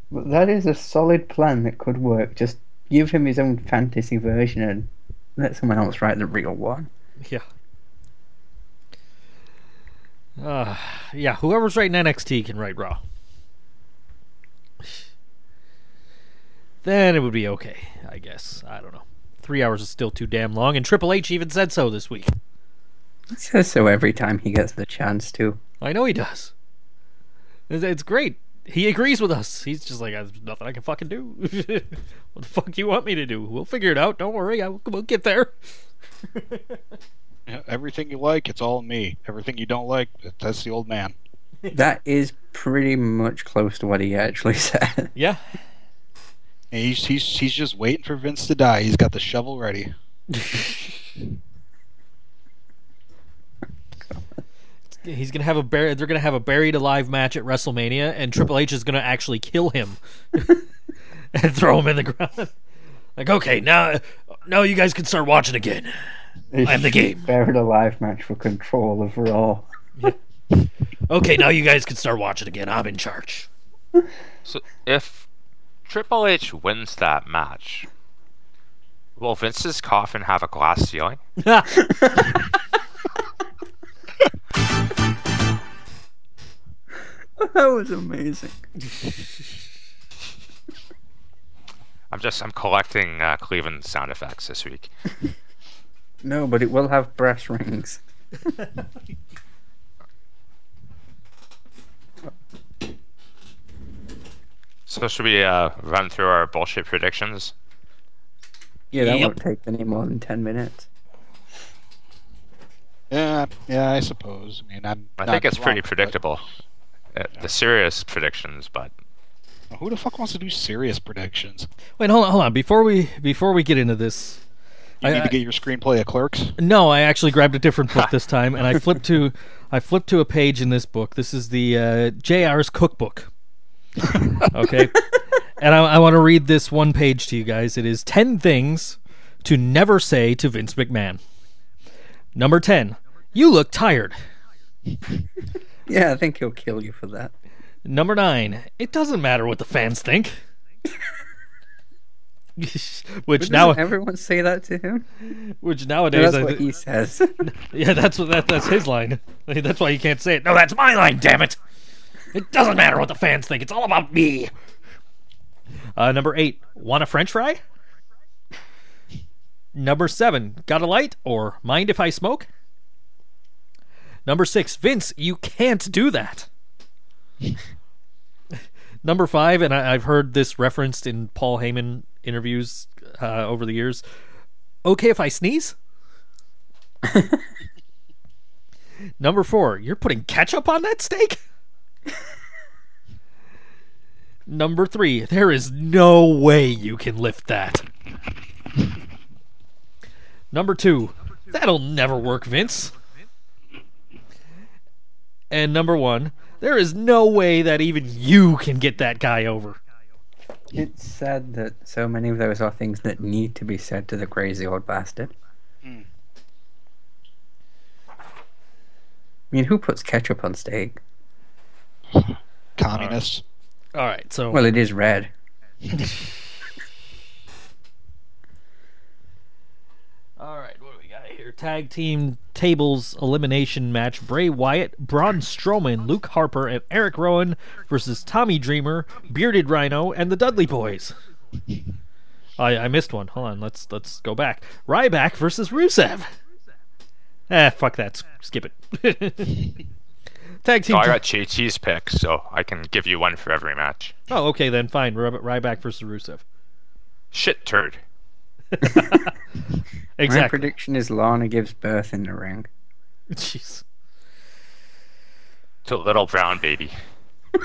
But that is a solid plan that could work. Just give him his own fantasy version and let someone else write the real one. Yeah. Uh, yeah, whoever's writing NXT can write Raw. Then it would be okay, I guess. I don't know. Three hours is still too damn long, and Triple H even said so this week. He says so every time he gets the chance to. I know he does. It's, great. He agrees with us. He's just like, there's nothing I can fucking do. what the fuck do you want me to do? We'll figure it out. Don't worry. I, we'll get there. Yeah, Everything you like, it's all me. Everything you don't like, that's the old man. That is pretty much close to what he actually said. Yeah. And he's he's he's just waiting for Vince to die. He's got the shovel ready. He's gonna have a bur- they're gonna have a buried alive match at WrestleMania, and Triple H is gonna actually kill him and throw him in the ground. Like, okay, now, now you guys can start watching again. I'm the game. Buried alive match for control of Raw. Okay, now you guys can start watching again. I'm in charge. So if Triple H wins that match, will Vince's coffin have a glass ceiling? that was amazing. I'm just I'm collecting uh, Cleveland sound effects this week. No, but it will have brass rings. So should we uh, run through our bullshit predictions? Yeah, that Yep. won't take any more than ten minutes. Yeah, yeah, I suppose. I mean, I'm. I think it's pretty wrong, but- predictable. Uh, the serious predictions, but Who the fuck wants to do serious predictions? Wait, hold on, hold on. Before we before we get into this, You I- need to get your screenplay of Clerks. no, I actually grabbed a different book this time, and I flipped to I flipped to a page in this book. This is the uh, JR's cookbook. Okay, and I, I want to read this one page to you guys. It is ten things to never say to Vince McMahon. Number ten, you look tired. Yeah, I think he'll kill you for that. Number nine, it doesn't matter what the fans think. which now, everyone say that to him? which nowadays, That's I what he says. yeah, that's what that, that's his line. That's why you can't say it. No, that's my line. Damn it! It doesn't matter what the fans think. It's all about me. Uh, number eight, want a French fry? Number seven, got a light or mind if I smoke? Number six, Vince, you can't do that. Number five, and I, I've heard this referenced in Paul Heyman interviews uh, over the years. Okay, if I sneeze. Number four, you're putting ketchup on that steak. Number three, there is no way you can lift that. Number two, that'll never work, Vince. And number one, There is no way that even you can get that guy over. It's sad that so many of those are things that need to be said to the crazy old bastard. Hmm. I mean, who puts ketchup on steak? Communists. All right, so Well, it is red. All right, what do we got here? Tag team tables elimination match: Bray Wyatt, Braun Strowman, Luke Harper, and Eric Rowan versus Tommy Dreamer, Bearded Rhyno, and the Dudley Boyz. I, I missed one. Hold on, let's let's go back. Ryback versus Rusev. Eh, fuck that. Skip it. Tag team. So I got JT's pick, so I can give you one for every match. oh, okay then. Fine. Ryback versus Rusev. Shit turd. My prediction is Lana gives birth in the ring. Jeez. To a little brown baby.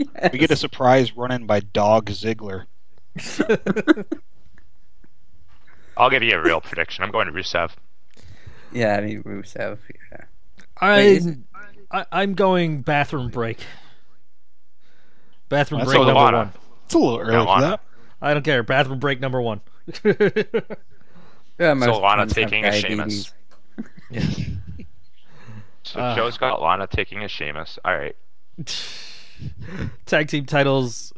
Oh we get a surprise run in by Dog Ziggler. I'll give you a real prediction. I'm going to Rusev. Yeah, I mean Rusev. Yeah. I, is I I'm going bathroom break. Bathroom That's break number one. It's a little early Yeah, for that. I don't care. Bathroom break number one. Yeah, most Lana taking a diabetes. Sheamus. So Ah. Joe's got Lana taking a Sheamus. All right. tag team titles.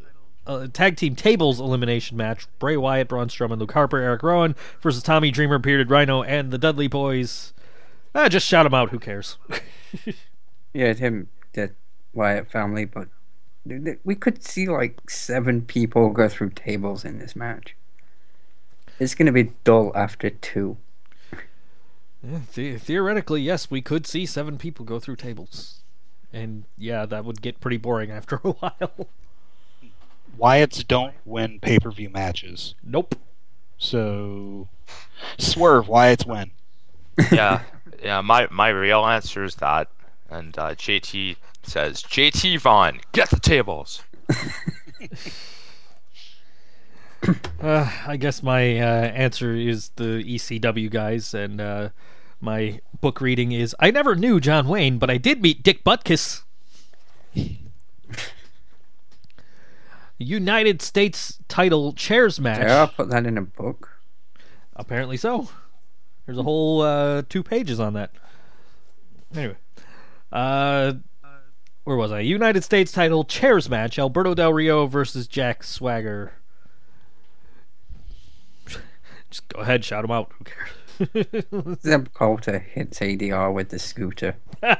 Uh, tag team tables elimination match: Bray Wyatt, Braun Strowman, Luke Harper, Eric Rowan versus Tommy Dreamer, Bearded Rhyno, and the Dudley Boyz. Ah, just shout them out. Who cares? Yeah, it's him, the Wyatt family, but th- th- we could see like seven people go through tables in this match. It's going to be dull after two. Yeah, the- theoretically, yes, we could see seven people go through tables, and yeah, that would get pretty boring after a while. Wyatts don't win pay per view matches. nope. So, swerve, Wyatt's win. Yeah, yeah. My my real answer is that, and uh, JT says JT Vaughn get the tables. Uh, I guess my uh, answer is the ECW guys, and uh, my book reading is I never knew John Wayne, but I did meet Dick Butkus. United States title chairs match. Yeah, I'll put that in a book. Apparently so. There's a whole uh, two pages on that. Anyway, uh, where was I? United States title chairs match: Alberto Del Rio versus Jack Swagger. Just go ahead, shout him out. Who cares? Zeb Colter hits ADR with the scooter. and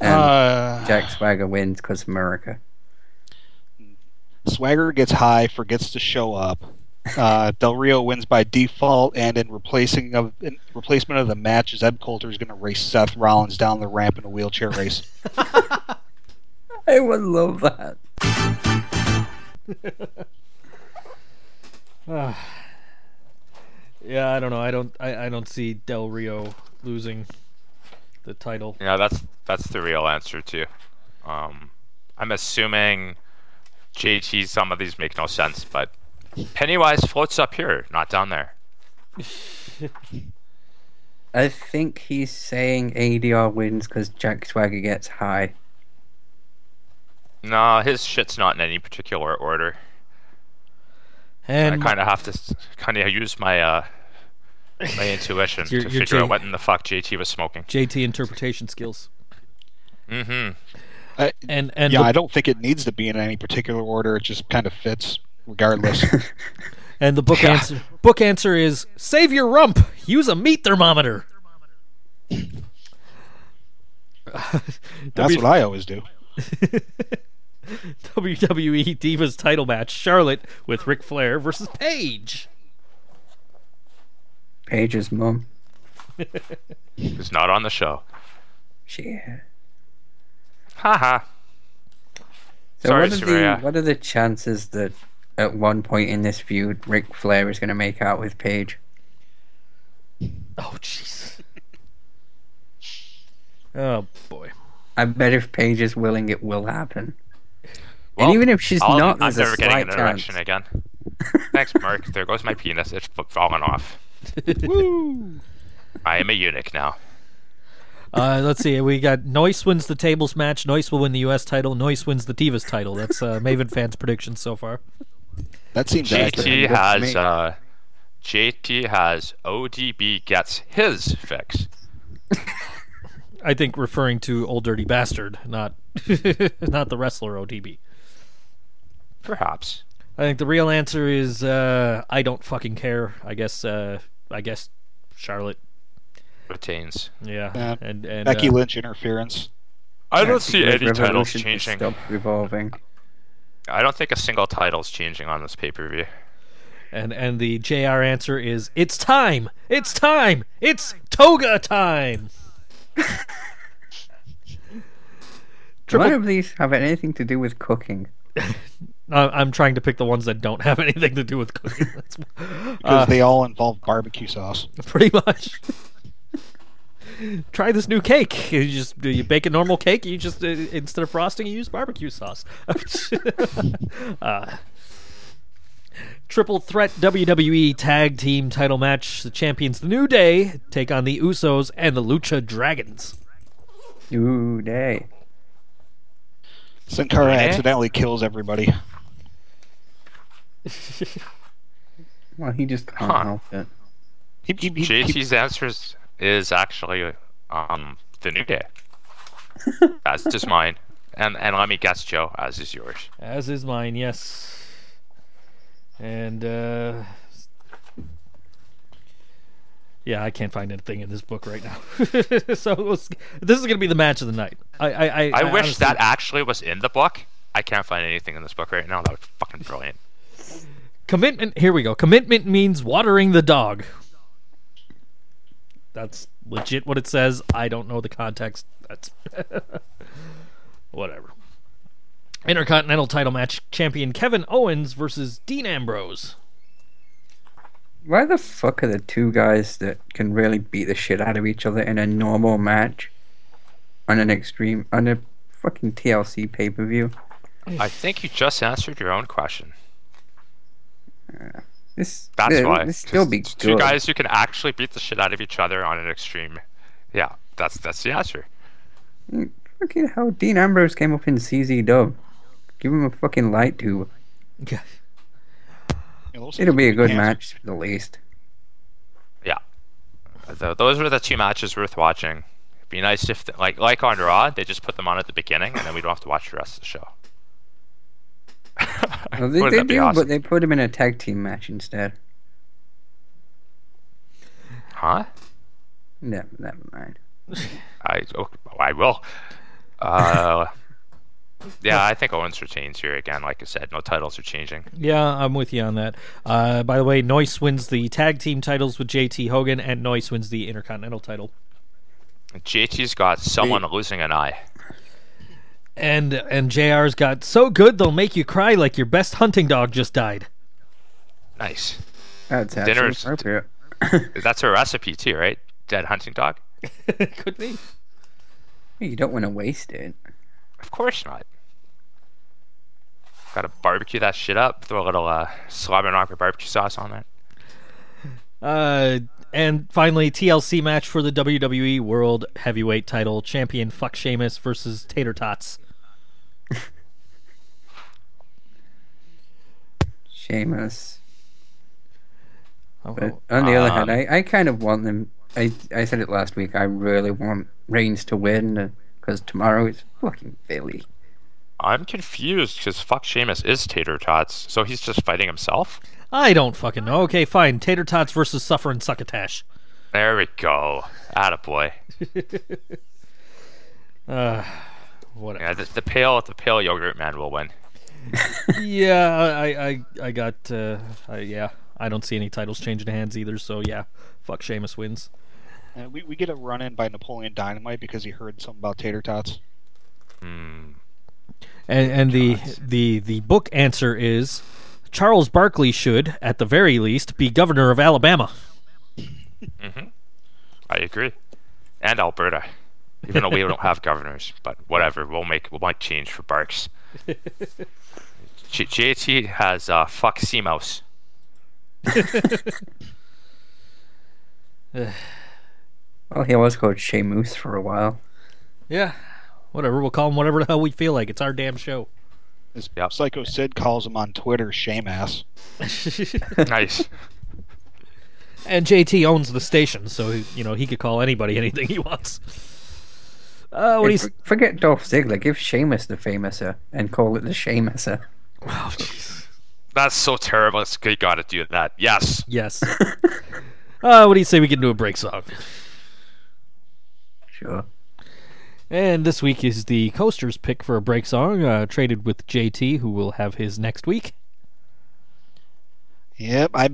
Uh, Jack Swagger wins because America. Swagger gets high, forgets to show up. Uh, Del Rio wins by default, and in replacing of in replacement of the match, Zeb Colter is going to race Seth Rollins down the ramp in a wheelchair race. I would love that. yeah, I don't know. I don't. I, I don't see Del Rio losing the title. Yeah, that's that's the real answer too. Um, I'm assuming JT. Some of these make no sense, but Pennywise floats up here, not down there. I think he's saying ADR wins because Jack Swagger gets high. No, his shit's not in any particular order. And I kind of have to kind of use my uh my intuition Your- to your figure J- out what in the fuck JT was smoking. JT interpretation skills. Mm-hmm. Uh, And and yeah, the, I don't think it needs to be in any particular order. It just kind of fits, regardless. and the book Yeah. answer book answer is save your rump. Use a meat thermometer. That's what I always do. WWE Divas title match: Charlotte with Ric Flair versus Paige. Paige's mom Who's not on the show. Yeah. Haha. So Sorry, what are the what are the chances that at one point in this feud, Ric Flair is going to make out with Paige? Oh jeez. oh boy. I bet if Paige is willing, it will happen. Well, and even if she's I'll- not, I'm there's never a getting slight an chance. erection again. Thanks, Mark. There goes my penis. It's fallen off. Woo! I am a eunuch now. Uh, let's see. We got Noise wins the tables match. Noise will win the U.S. title. Noise wins the Divas title. That's uh, Maven fans' predictions so far. That seems accurate. JT That's has uh, JT has ODB gets his fix. I think referring to Old Dirty Bastard, not not the wrestler ODB. Perhaps. I think the real answer is uh, I don't fucking care. I guess uh, I guess Charlotte. Retains. Yeah, Yeah. and and Becky uh, Lynch interference. I don't see any titles Revolution changing. Stopped revolving. I don't think a single title's changing on this pay per view. and and the JR answer is it's time. It's time. It's toga time. None of these have anything to do with cooking. I'm trying to pick the ones that don't have anything to do with cooking. Because uh, they all involve barbecue sauce. pretty much. Try this new cake. You just you bake a normal cake. You just uh, instead of frosting, you use barbecue sauce. uh, triple threat WWE tag team title match. The champions, the New Day, take on the Usos and the Lucha Dragons. Ooh, day. Sin Cara accidentally kills everybody. Well, he just can't Huh. help it. He, he, he, he, JT's answer is, is actually um the New Day. That's just mine. And and let me guess, Joe, as is yours. As is mine, yes. And uh yeah, I can't find anything in this book right now. so was, this is going to be the match of the night. I I, I, I, wish honestly- that actually was in the book. I can't find anything in this book right now. That was fucking brilliant. commitment. Here we go. Commitment means watering the dog. That's legit what it says. I don't know the context. That's whatever. Intercontinental title match: champion Kevin Owens versus Dean Ambrose. Why the fuck are the two guys that can really beat the shit out of each other in a normal match on an extreme on a fucking TLC pay per view? I think you just answered your own question. This That's this, why. This still 'cause be it's two guys who can actually beat the shit out of each other on an extreme. Yeah, that's that's the answer. Mm, fucking how Dean Ambrose came up in CZ Dub. Give him a fucking light tube. Yeah. you know, those It'll be a good cancer. match, at least. Yeah. those were the two matches worth watching. It'd be nice if, like like on Raw, they just put them on at the beginning, and then we don't have to watch the rest of the show. Well, they, they do, awesome? but they put him in a tag team match instead. Huh? Never, never mind. I oh, I will. Uh, yeah, I think Owens retains here again. Like I said, no titles are changing. Yeah, I'm with you on that. Uh, by the way, Noise wins the tag team titles with JT Hogan, and Noise wins the Intercontinental title. JT's got someone losing an eye. And and JR's got so good they'll make you cry like your best hunting dog just died. Nice. That's actually Dinner's- appropriate. That's a recipe too, right? Dead hunting dog. Could be. You don't want to waste it. Of course not. Gotta barbecue that shit up. Throw a little uh, slobber knocker barbecue sauce on it. Uh, and finally, TLC match for the WWE World Heavyweight Title: Champion Fuck Sheamus versus Tater Tots. Sheamus. Oh, But on the other hand, Um, I, I kind of want them. I, I said it last week. I really want Reigns to win because tomorrow is fucking Philly. I'm confused because fuck Sheamus is Tater Tots, so he's just fighting himself. I don't fucking know. Okay, fine. Tater Tots versus suffering Succotash. There we go. Attaboy. Uh, whatever. Yeah, the, the pale the pale yogurt man will win. Yeah, I, I, I got. Uh, I, yeah, I don't see any titles changing hands either. So yeah, fuck Sheamus wins. Uh, we, we get a run in by Napoleon Dynamite because he heard something about tater tots. Hmm. And and the the the book answer is Charles Barkley should, at the very least, be governor of Alabama. Mhm. I agree. And Alberta. Even though we don't have governors, but whatever, we'll make we might change for Barks. J- JT has uh, fuck Seamouse. Well, he was called Moose for a while. Yeah, whatever. We'll call him whatever the hell we feel like. It's our damn show. As Yep. Psycho Sid calls him on Twitter, shame ass. Nice. And JT owns the station, so you know he could call anybody anything he wants. Uh, what Hey, he's for- forget Dolph Ziggler. Give Sheamus the Fameasser and call it the Sheamuser. Oh, jeez. That's so terrible. It's, you gotta do that. Yes. yes. Uh, what do you say we can do a break song? Sure. And this week is the Coasters pick for a break song, uh, traded with JT, who will have his next week. Yep, I,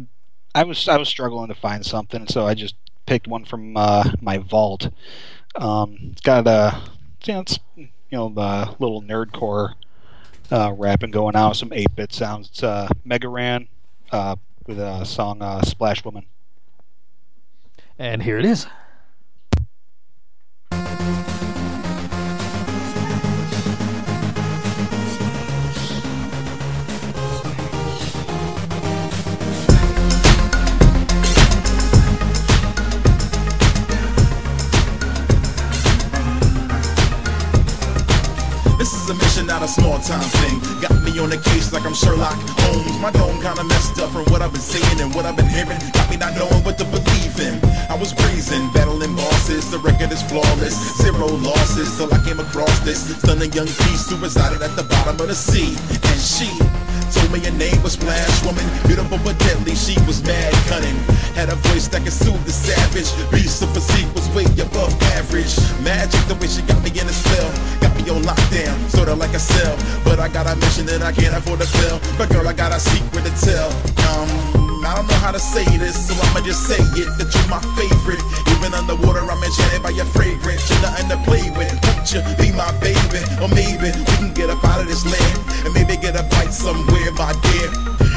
I was I was struggling to find something, so I just picked one from uh, my vault. Um, it's got a, you know, it's you know the little nerdcore uh, rapping going out, some eight bit sounds. It's uh, Mega Ran uh, with a song uh, Splash Woman. And here it is. Not a small time thing. Got me on the case like I'm Sherlock Holmes. My dome kinda messed up from what I've been seeing and what I've been hearing. Got me not knowing what to believe in. I was breezing, battling bosses. The record is flawless. Zero losses till I came across this stunning young beast who resided at the bottom of the sea. And she told me her name was Splash Woman. Beautiful but deadly, she was mad cunning. Had a voice that could soothe the savage. Beast of physique was way above average. Magic, the way she got me in a spell. Got me on lockdown, sorta like a cell. But I got a mission that I can't afford to fail. But girl, I got a secret to tell. Um, I don't know how to say this, so I'ma just say it that you're my favorite. Even underwater, I'm enchanted by your fragrance. You're nothing to play with. Won't you be my baby? Or maybe we can get up out of this land and maybe get a bite somewhere, my dear.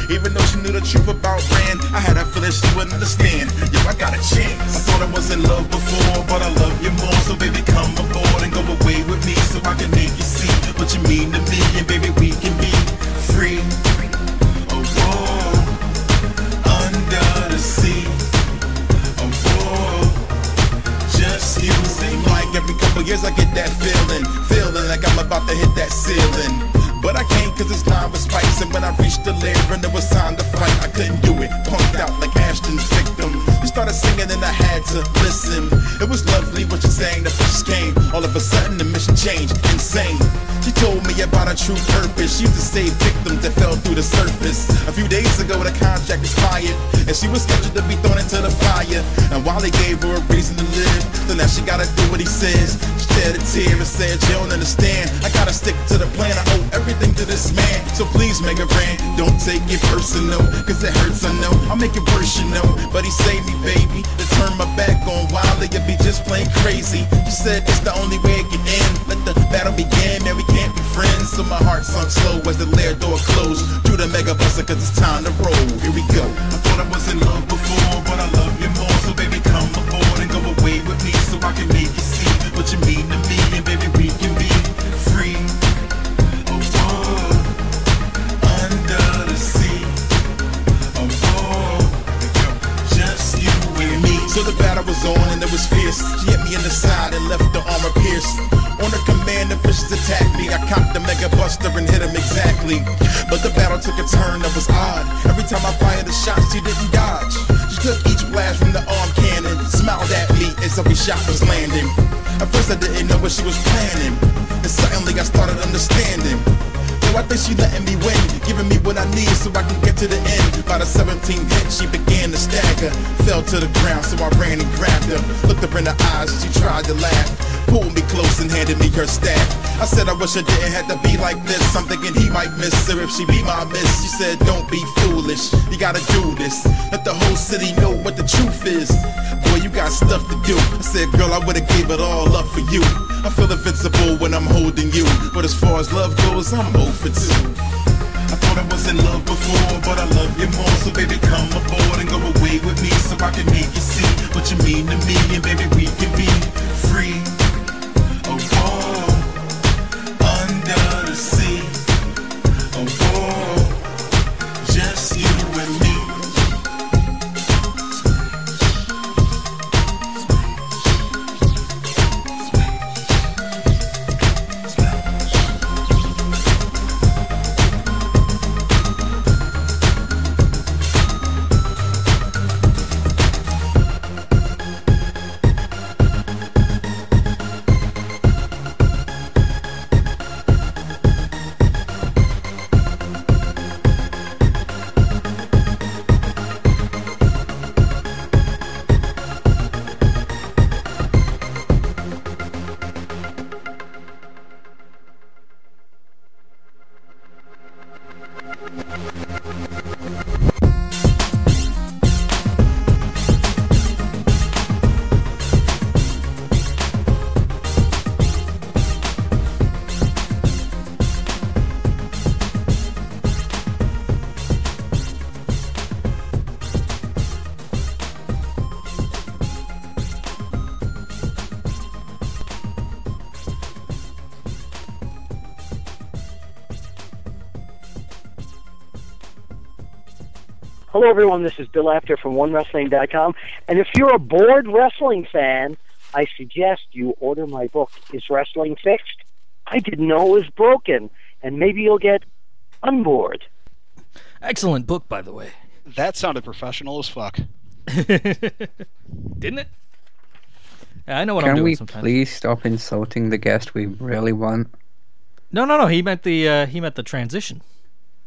Even though she knew the truth about Rand, I had a feeling she wouldn't understand. Yo, I got a chance. I thought I was in love before, but I love you more. So baby, come aboard and go away with me so I can make you see what you mean to me. And baby, we can be free. The sea. Oh, just you. Seem like every couple years I get that feeling, feeling like I'm about to hit that ceiling. But I can't cause it's time with spikes And when I reached the lair and it was time to fight I couldn't do it, punked out like Ashton's victim started singing and I had to listen. It was lovely what you sang, the fish came. All of a sudden the mission changed, insane. She told me about her true purpose. She used to save victims that fell through the surface. A few days ago the contract expired And she was scheduled to be thrown into the fire. And while they gave her a reason to live So now she gotta do what he says. She shed a tear and said you don't understand. I gotta stick to the plan, I owe everything to this man. So please make a friend, don't take it personal Cause it hurts, I know, I'll make it worse, you know But he saved me, baby To turn my back on Wily, it'd be just plain crazy. You said it's the only way it can end Let the battle begin, man, we can't be friends So my heart sunk slow as the lair door closed. Through the mega cause it's time to roll. Here we go. I thought I was in love before, but I love you more. So baby come aboard and go away with me So I can make you see what you mean to me. And baby we So the battle was on and it was fierce. She hit me in the side and left the armor pierced. On her command, the fishes attacked me. I cocked the mega buster and hit him exactly. But the battle took a turn that was odd. Every time I fired a shot, she didn't dodge. She took each blast from the arm cannon Smiled at me as every shot was landing. At first I didn't know what she was planning. And suddenly I started understanding I think she letting me win, giving me what I need so I can get to the end. By the 17th hit, she began to stagger, fell to the ground, so I ran and grabbed her. Looked her in the eyes, she tried to laugh, pulled me close and handed me her staff. I said I wish I didn't have to be like this. I'm thinking he might miss her if she be my miss. She said, Don't be foolish, you gotta do this. Let the whole city know what the truth is. Boy, you got stuff to do. I said, Girl, I would've gave it all up for you. I feel invincible when I'm holding you, but as far as love goes, I'm over too. I thought I was in love before, but I love you more. So baby, come aboard and go away with me, so I can make you see what you mean to me, and baby, we can be free. Everyone. This is Bill Apter from OneWrestling.com. And if you're a bored wrestling fan, I suggest you order my book, Is Wrestling Fixed? I didn't know it was broken. And maybe you'll get unbored. Excellent book, by the way. That sounded professional as fuck. Didn't it? Yeah, I know what I'm doing. Can we sometimes. please stop insulting the guest we really want? No, no, no. He meant the uh, he meant the transition.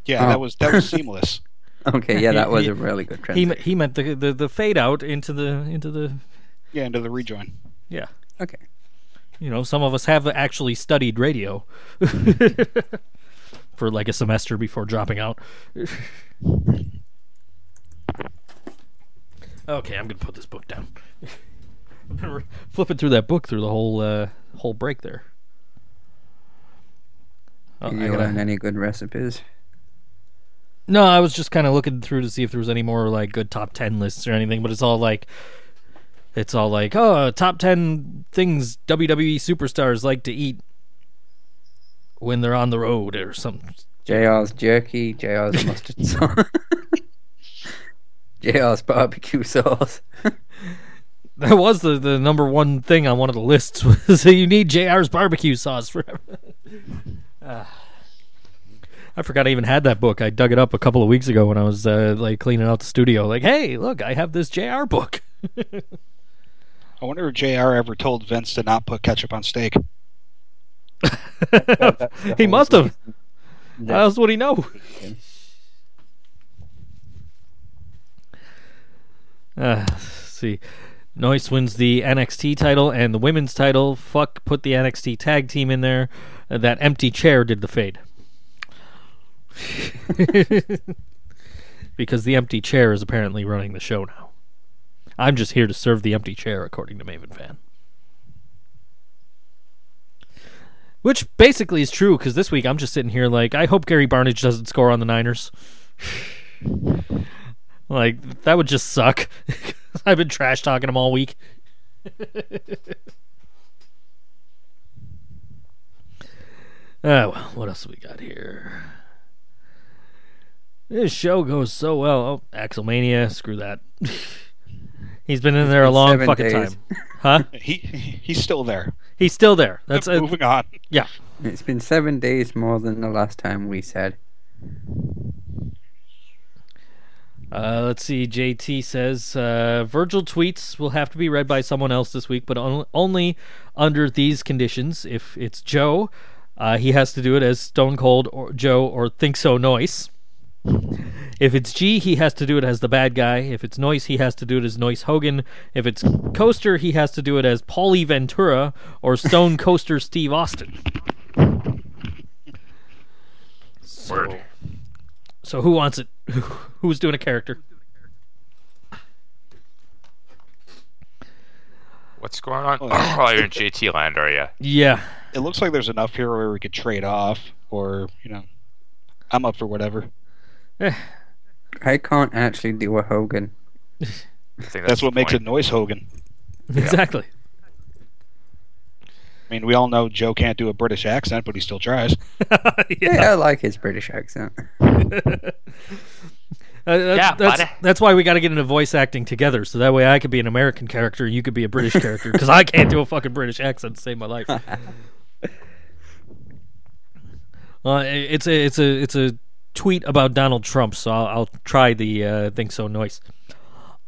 Yeah, Oh. that was that was seamless. Okay, yeah, that was He- a really good He transition. me- he meant the, the the fade out into the into the Yeah, into the rejoin. yeah. Okay. You know, some of us have actually studied radio for like a semester before dropping out. okay, I'm gonna put this book down. I've been re- flipping through that book through the whole uh, whole break there. Oh, Did you learn any good recipes? No, I was just kind of looking through to see if there was any more like good top ten lists or anything, but it's all like, it's all like, oh, top ten things WWE superstars like to eat when they're on the road or something. JR's jerky, JR's mustard sauce, JR's barbecue sauce. That was the, the number one thing on one of the lists was that you need JR's barbecue sauce forever. Ah. I forgot I even had that book. I dug it up a couple of weeks ago when I was uh, like cleaning out the studio. Like, hey, look, I have this JR book. I wonder if Jr. ever told Vince to not put ketchup on steak. he must have. How else would he know? Uh, let's see. Noise wins the NXT title and the women's title. Fuck, put the NXT tag team in there. Uh, that empty chair did the fade. because the empty chair is apparently running the show now. I'm just here to serve the empty chair, according to Maven Fan. Which basically is true because this week I'm just sitting here like, I hope Gary Barnage doesn't score on the Niners. like, that would just suck. I've been trash talking him all week. Oh, well, what else we got here? This show goes so well. Oh, Axelmania, screw that. He's been in there a long seven fucking days. time. Huh? He he's still there. He's still there. That's uh, moving on. yeah. It's been seven days more than the last time we said. Uh, let's see. JT says uh, Virgil tweets will have to be read by someone else this week, but on- only under these conditions. If it's Joe, uh, he has to do it as Stone Cold or Joe or Think So Noise. If it's G, he has to do it as the bad guy. If it's Noise, he has to do it as Noise Hogan. If it's Coaster, he has to do it as Paulie Ventura or Stone Coaster Steve Austin. So, so who wants it? Who's doing a character? What's going on? Oh, Oh, you're in JT land, are you? Yeah. It looks like there's enough here where we could trade off, or you know, I'm up for whatever. I can't actually do a Hogan. I think That's, the what makes point. it noise Hogan. Exactly. I mean, we all know Joe can't do a British accent, but he still tries. Yeah, I like his British accent. Uh, that- Yeah, that's, buddy. that's why we got to get into voice acting together, so that way I could be an American character and you could be a British character, because I can't do a fucking British accent to save my life. Uh, it's a it's a it's a tweet about Donald Trump, so I'll, I'll try the uh, think so noise.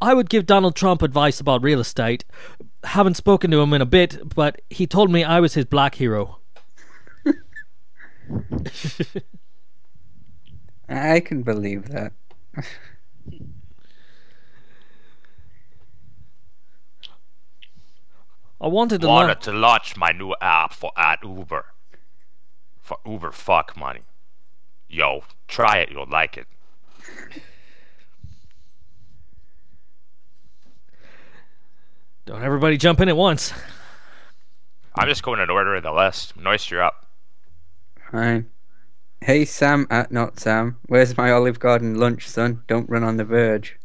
I would give Donald Trump advice about real estate. Haven't spoken to him in a bit, but he told me I was his black hero. I can believe that. I wanted to Wanted launch. to launch my new app for at Uber. For Uber fuck money. Yo, try it, you'll like it. Don't everybody jump in at once. I'm just going in order of the list. Noise, you're up. Fine. Hey Sam at not Sam, where's my Olive Garden lunch, son? Don't run on the verge.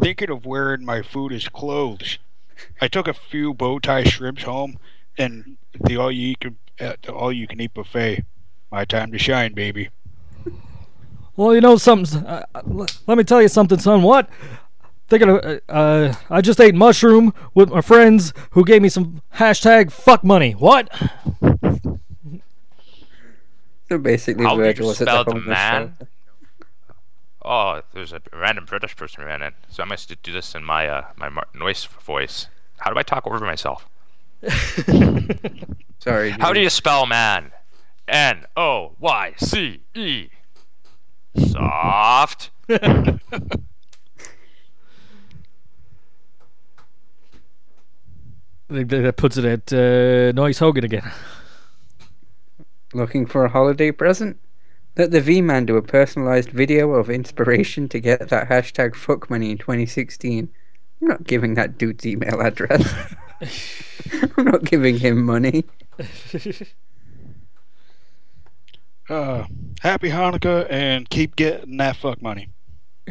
Thinking of wearing my food as clothes. I took a few bow tie shrimps home, and the all you can uh, the all you can eat buffet. My time to shine, baby. Well, you know something. Uh, uh, let me tell you something, son. What? Thinking of, uh, uh, I just ate mushroom with my friends who gave me some hashtag fuck money. What? So basically, How do you Virgil was at spell the the man? shelter. Oh, there's a random British person ran in, so I'm going to do this in my uh, my noise voice. How do I talk over myself? Sorry. How do you spell man? N O Y C E. Soft. I think that puts it at uh, Noise Hogan again. Looking for a holiday present? Let the V Man do a personalized video of inspiration to get that hashtag fuck money in 2016. I'm not giving that dude's email address. I'm not giving him money. Uh, happy Hanukkah and keep getting that fuck money.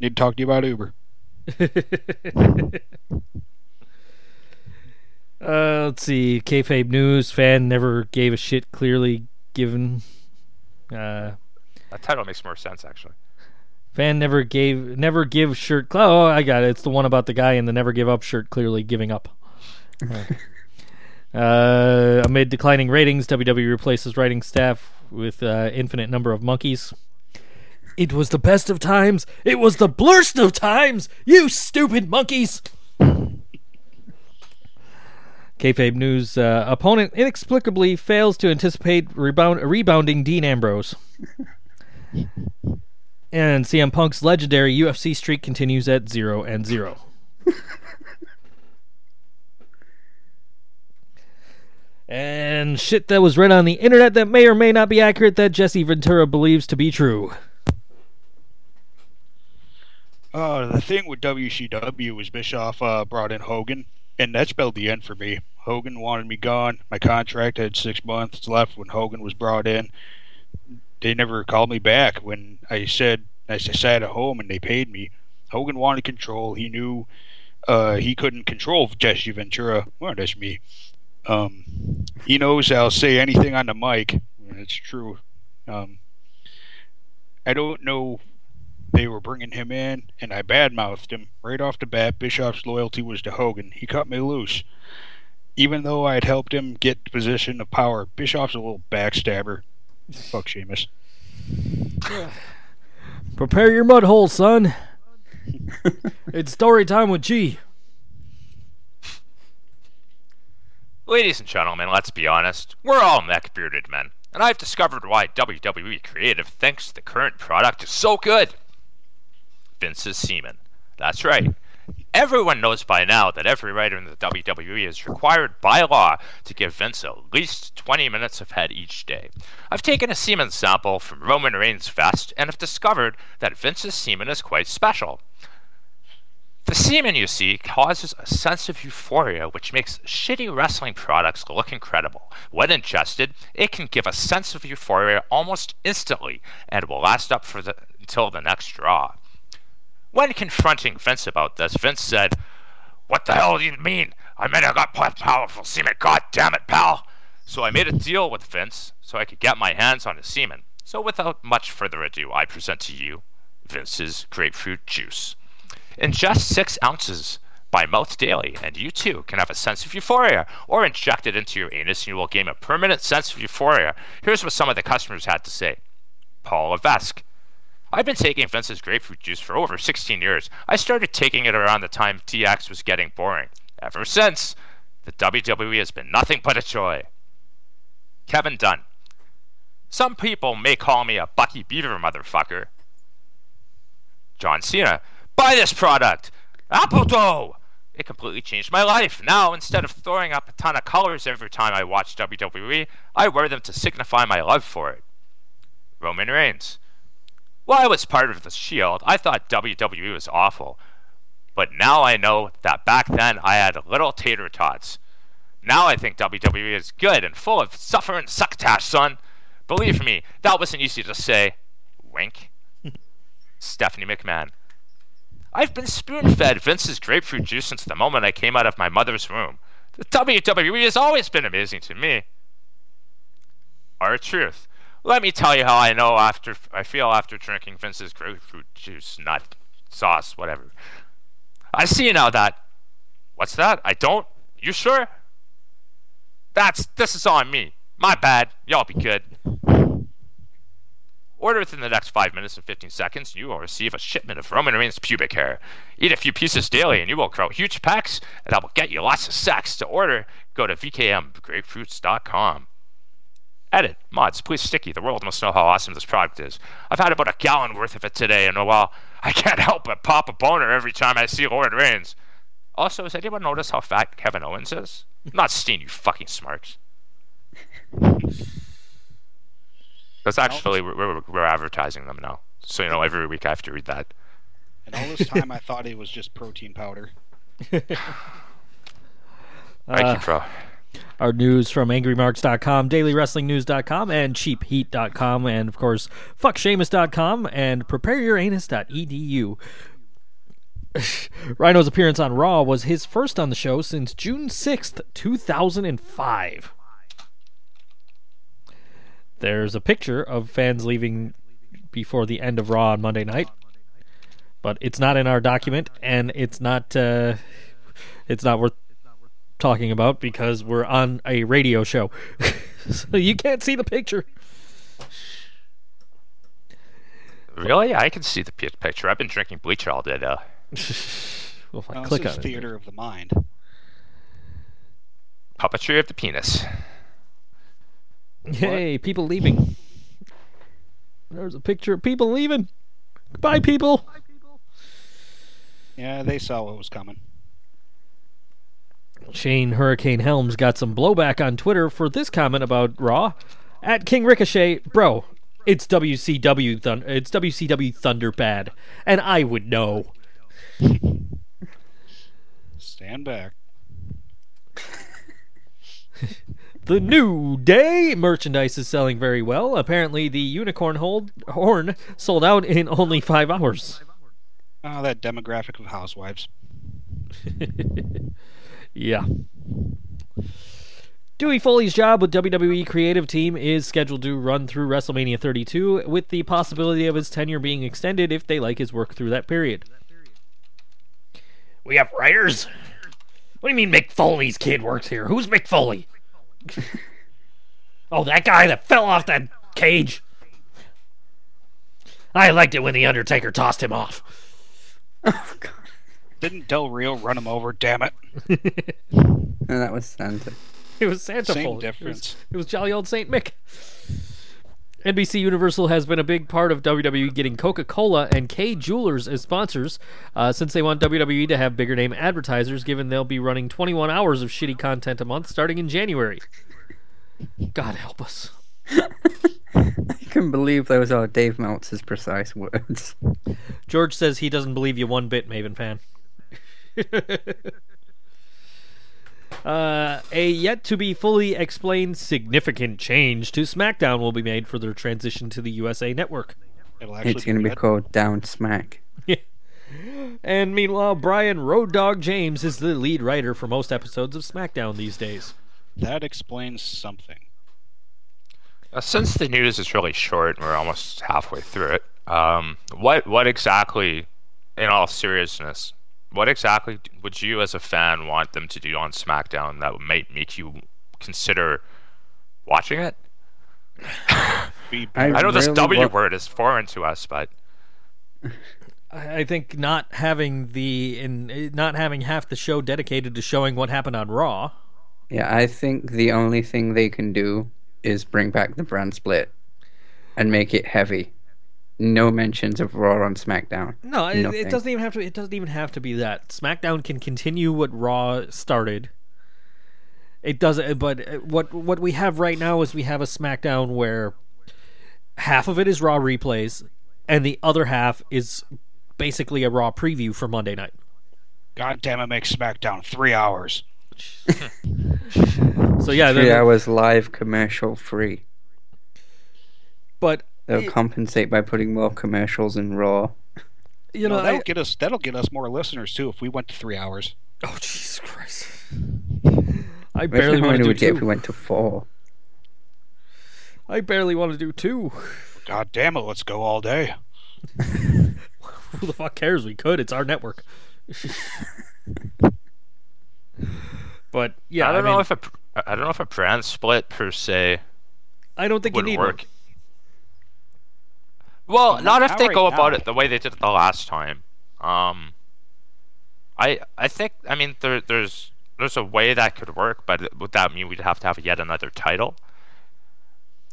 Need to talk to you about Uber. Uh, let's see. Kayfabe News fan never gave a shit. Clearly given. Uh, That title makes more sense actually. Fan never gave never give shirt. Oh, I got it. It's the one about the guy in the never give up shirt. Clearly giving up. uh, amid declining ratings, WWE replaces writing staff with uh, infinite number of monkeys. It was the best of times. It was the blurst of times. You stupid monkeys. Kayfabe News uh, opponent inexplicably fails to anticipate rebound, rebounding Dean Ambrose. And CM Punk's legendary UFC streak continues at 0 and 0. and shit that was read on the internet that may or may not be accurate that Jesse Ventura believes to be true. Uh, the thing with WCW was Bischoff uh, brought in Hogan, and that spelled the end for me. Hogan wanted me gone. My contract had six months left when Hogan was brought in. They never called me back when I said I sat at home and they paid me. Hogan wanted control. He knew uh, he couldn't control Jesse Ventura. Well, that's me. Um, he knows I'll say anything on the mic. It's true. Um, I don't know they were bringing him in, and I badmouthed him right off the bat. Bischoff's loyalty was to Hogan. He cut me loose. Even though I had helped him get the position of power, Bischoff's a little backstabber. Fuck Sheamus. Prepare your mud hole, son. it's story time with G. Ladies and gentlemen, let's be honest. We're all neck bearded men, and I've discovered why WWE Creative thinks the current product is so good. Vince's semen. That's right. Everyone knows by now that every writer in the WWE is required by law to give Vince at least 20 minutes of head each day. I've taken a semen sample from Roman Reigns' vest and have discovered that Vince's semen is quite special. The semen, you see, causes a sense of euphoria which makes shitty wrestling products look incredible. When ingested, it can give a sense of euphoria almost instantly and will last up for the, until the next draw. When confronting Vince about this, Vince said, What the hell do you mean? I mean I got powerful semen. God damn it, pal. So I made a deal with Vince so I could get my hands on his semen. So without much further ado, I present to you Vince's grapefruit juice. Ingest six ounces by mouth daily, and you too can have a sense of euphoria, or inject it into your anus and you will gain a permanent sense of euphoria. Here's what some of the customers had to say. Paul Levesque. I've been taking Vince's grapefruit juice for over 16 years. I started taking it around the time DX was getting boring. Ever since, the WWE has been nothing but a joy. Kevin Dunn. Some people may call me a Bucky Beaver motherfucker. John Cena. Buy this product! Apple dough! It completely changed my life. Now, instead of throwing up a ton of colors every time I watch WWE, I wear them to signify my love for it. Roman Reigns. While I was part of the Shield, I thought WWE was awful. But now I know that back then I had little tater tots. Now I think WWE is good and full of suffering succotash, son. Believe me, that wasn't easy to say. Wink. Stephanie McMahon. I've been spoon fed Vince's grapefruit juice since the moment I came out of my mother's womb. The WWE has always been amazing to me. R-Truth. Let me tell you how I know after I feel after drinking Vince's grapefruit juice, nut sauce, whatever. I see now that. What's that? I don't. You sure? That's this is on me. My bad. Y'all be good. Order within the next 5 minutes and 15 seconds, and you will receive a shipment of Roman Reigns pubic hair. Eat a few pieces daily, and you will grow huge pecs, and I will get you lots of sex. To order, go to vkmgrapefruits.com. Edit. Mods, please sticky. The world must know how awesome this product is. I've had about a gallon worth of it today, and while I can't help but pop a boner every time I see Lord Reigns. Also, has anyone noticed how fat Kevin Owens is? Not Steen, you fucking smarts. That's actually we're, we're, we're advertising them now, so you know every week I have to read that. And all this time, I thought it was just protein powder. Thank Uh, you, bro. Our news from AngryMarks.com, DailyWrestlingNews.com, and CheapHeat.com, and of course, FuckSheamus.com and PrepareYourAnus.edu. Rhyno's appearance on Raw was his first on the show since June 6th, 2005. There's a picture of fans leaving before the end of Raw on Monday night, but it's not in our document, and it's not uh, it's not worth talking about because we're on a radio show, so you can't see the picture. Really? I can see the picture. I've been drinking bleach all day, though. Well, if I Well, click this on is it, theater of the mind. Puppetry of the penis. Hey, people leaving. There's a picture of people leaving. Goodbye, people. Yeah, they saw what was coming. Shane Hurricane Helms got some blowback on Twitter for this comment about Raw. At King Ricochet, bro, it's WCW Thun- it's WCW Thunder bad, and I would know. Stand back. The New Day merchandise is selling very well. Apparently, the unicorn hold- horn sold out in only five hours. Oh, that demographic of housewives. Yeah. Dewey Foley's job with WWE creative team is scheduled to run through WrestleMania 32, with the possibility of his tenure being extended if they like his work through that period. We have writers. What do you mean Mick Foley's kid works here? Who's Mick Foley? oh, that guy that fell off that cage. I liked it when the Undertaker tossed him off. Oh, God. Didn't Del Rio run him over? Damn it! No, that was Santa. It was Santa Same Foley. It was- difference. It was, jolly old Saint Mick. NBC Universal has been a big part of WWE getting Coca Cola and Kay Jewelers as sponsors uh, since they want WWE to have bigger name advertisers, given they'll be running 21 hours of shitty content a month starting in January. God help us. I can believe those are Dave Meltzer's precise words. George says he doesn't believe you one bit, Maven fan. Uh, a yet to be fully explained significant change to SmackDown will be made for their transition to the USA Network. It'll It's going to be good. called Down Smack. And meanwhile, Brian Road Dog James is the lead writer for most episodes of SmackDown these days. That explains something. Uh, since the news is really short, and we're almost halfway through it. Um, what what exactly, in all seriousness, what exactly would you as a fan want them to do on SmackDown that might make you consider watching it? I I know this really W wa- word is foreign to us, but I I think not having the in not having half the show dedicated to showing what happened on Raw. Yeah, I think the only thing they can do is bring back the brand split and make it heavy. No mentions of Raw on SmackDown. No, it, it doesn't even have to. It doesn't even have to be that. SmackDown can continue what Raw started. It doesn't. But uh, what what we have right now is we have a SmackDown where half of it is Raw replays, and the other half is basically a Raw preview for Monday night. God damn it, make SmackDown three hours. So yeah, Three hours live commercial free. but They'll It- compensate by putting more commercials in Raw. you know, that'll I, get us. That'll get us more listeners too if we went to three hours. oh Jesus Christ! I barely want to do we'd if two. we went to four. I barely want to do two. God damn it, let's go all day. Who the fuck cares? We could. It's our network. but yeah, I don't mean, know if a I don't know if a brand split per se I don't think you would need work. one. Well, But not if they go about it the way they did it the last time. Um, I I think I mean there there's there's a way that could work, but would that mean we'd have to have yet another title?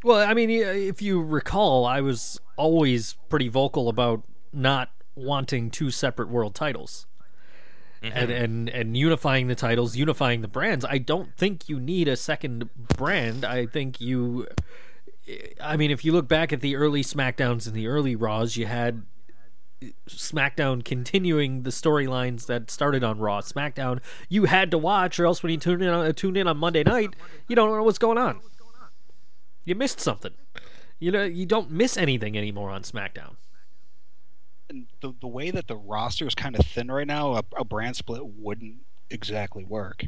Well, I mean, if you recall, I was always pretty vocal about not wanting two separate world titles. And, and and unifying the titles, unifying the brands. I don't think you need a second brand. I think you I mean, if you look back at the early SmackDowns and the early Raws, you had SmackDown continuing the storylines that started on Raw. SmackDown, you had to watch, or else when you tune in on, tuned in on Monday night, you don't know what's going on. You missed something. You know, you don't miss anything anymore on SmackDown. And the the way that the roster is kind of thin right now, a, a brand split wouldn't exactly work.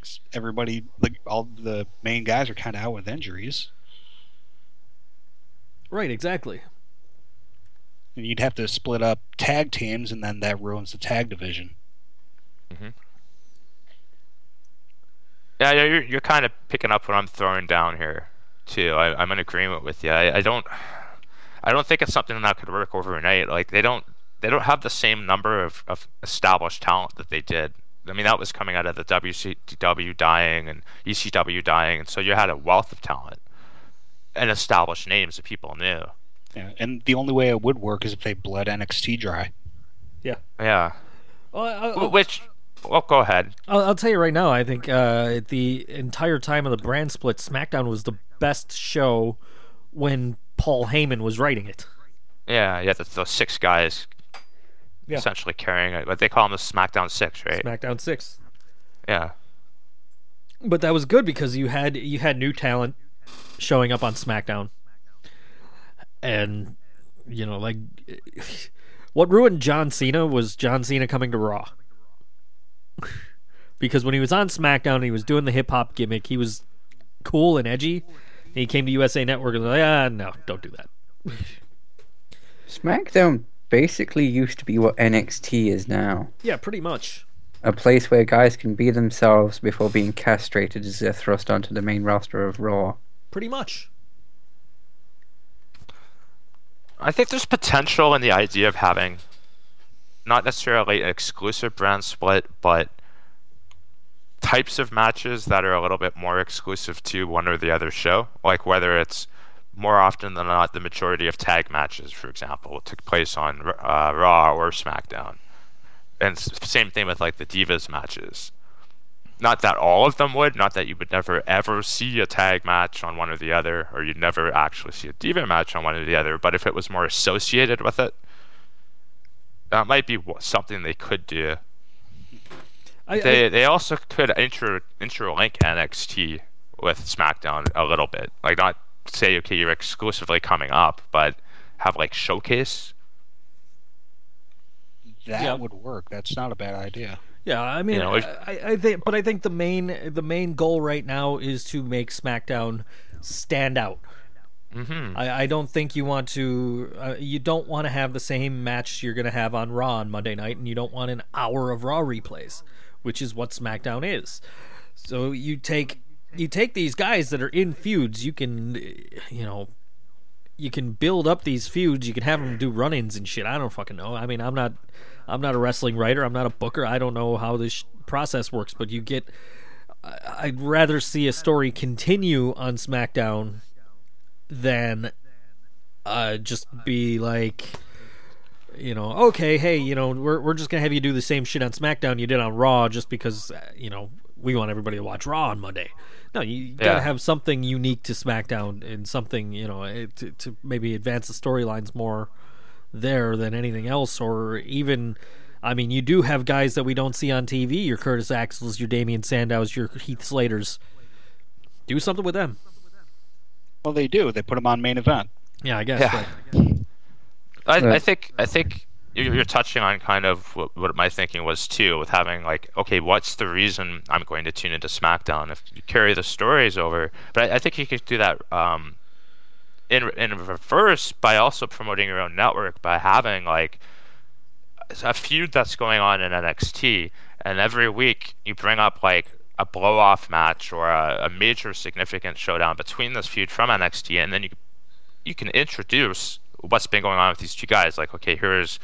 'Cause Everybody, like all the main guys, are kind of out with injuries, Right, exactly. and you'd have to split up tag teams, and then that ruins the tag division. Mm-hmm. Yeah, yeah, you're you're kind of picking up what I'm throwing down here too. I, I'm in agreement with you. I, I don't I don't think it's something that could work overnight. Like they don't they don't have the same number of, of established talent that they did. I mean that was coming out of the WCW dying and ECW dying, and so you had a wealth of talent and established names that people knew. Yeah, and the only way it would work is if they bled NXT dry. Yeah, Yeah. Well, I, I, which well, go ahead. I'll, I'll tell you right now. I think uh, the entire time of the brand split, SmackDown was the best show when Paul Heyman was writing it. Yeah, yeah, that's those six guys Yeah. essentially carrying it. But they call him the SmackDown Six, right? SmackDown six. yeah. But that was good because you had you had new talent showing up on SmackDown, and you know, like what ruined John Cena was John Cena coming to Raw. because when he was on SmackDown, and he was doing the hip hop gimmick. He was cool and edgy. And he came to USA Network and was like, ah, no, don't do that. SmackDown basically used to be what NXT is now. Yeah, pretty much. A place where guys can be themselves before being castrated as they're thrust onto the main roster of Raw. Pretty much. I think there's potential in the idea of having not necessarily an exclusive brand split, but types of matches that are a little bit more exclusive to one or the other show. Like whether it's more often than not the majority of tag matches, for example, took place on uh, Raw or SmackDown. And same thing with like the Divas matches. Not that all of them would, not that you would never ever see a tag match on one or the other, or you'd never actually see a Diva match on one or the other, but if it was more associated with it, that might be something they could do. I, They I, they also could inter interlink NXT with SmackDown a little bit. Like not say okay you're exclusively coming up, but have like showcase. That Yeah. would work. That's not a bad idea. yeah, I mean, You know, I, I think, but I think the main the main goal right now is to make SmackDown stand out. hmm I, I don't think you want to. Uh, you don't want to have the same match you're going to have on Raw on Monday night, and you don't want an hour of Raw replays, which is what SmackDown is. So you take you take these guys that are in feuds. You can, you know, you can build up these feuds. You can have them do run-ins and shit. I don't fucking know. I mean, I'm not I'm not a wrestling writer. I'm not a booker. I don't know how this process works. But you get. I'd rather see a story continue on SmackDown than uh, just be like, you know, okay, hey, you know, we're we're just gonna have you do the same shit on SmackDown you did on Raw, just because uh, you know we want everybody to watch Raw on Monday. No, you, you gotta Yeah. have something unique to SmackDown and something you know eh, to, to maybe advance the storylines more there than anything else, or even. I mean, you do have guys that we don't see on TV. Your Curtis Axels, your Damien Sandows, your Heath Slaters. Do something with them. Well, they do. They put them on main event. Yeah, I guess. Yeah. right. I, I Right. think I think you're, touching on kind of what, what my thinking was too, with having like, okay, what's the reason I'm going to tune into SmackDown? If you carry the stories over, but I, I think you could do that um, in in reverse by also promoting your own network by having like a feud that's going on in NXT, and every week you bring up like a blow off match or a, a major significant showdown between this feud from NXT, and then you you can introduce what's been going on with these two guys. Like, okay, here's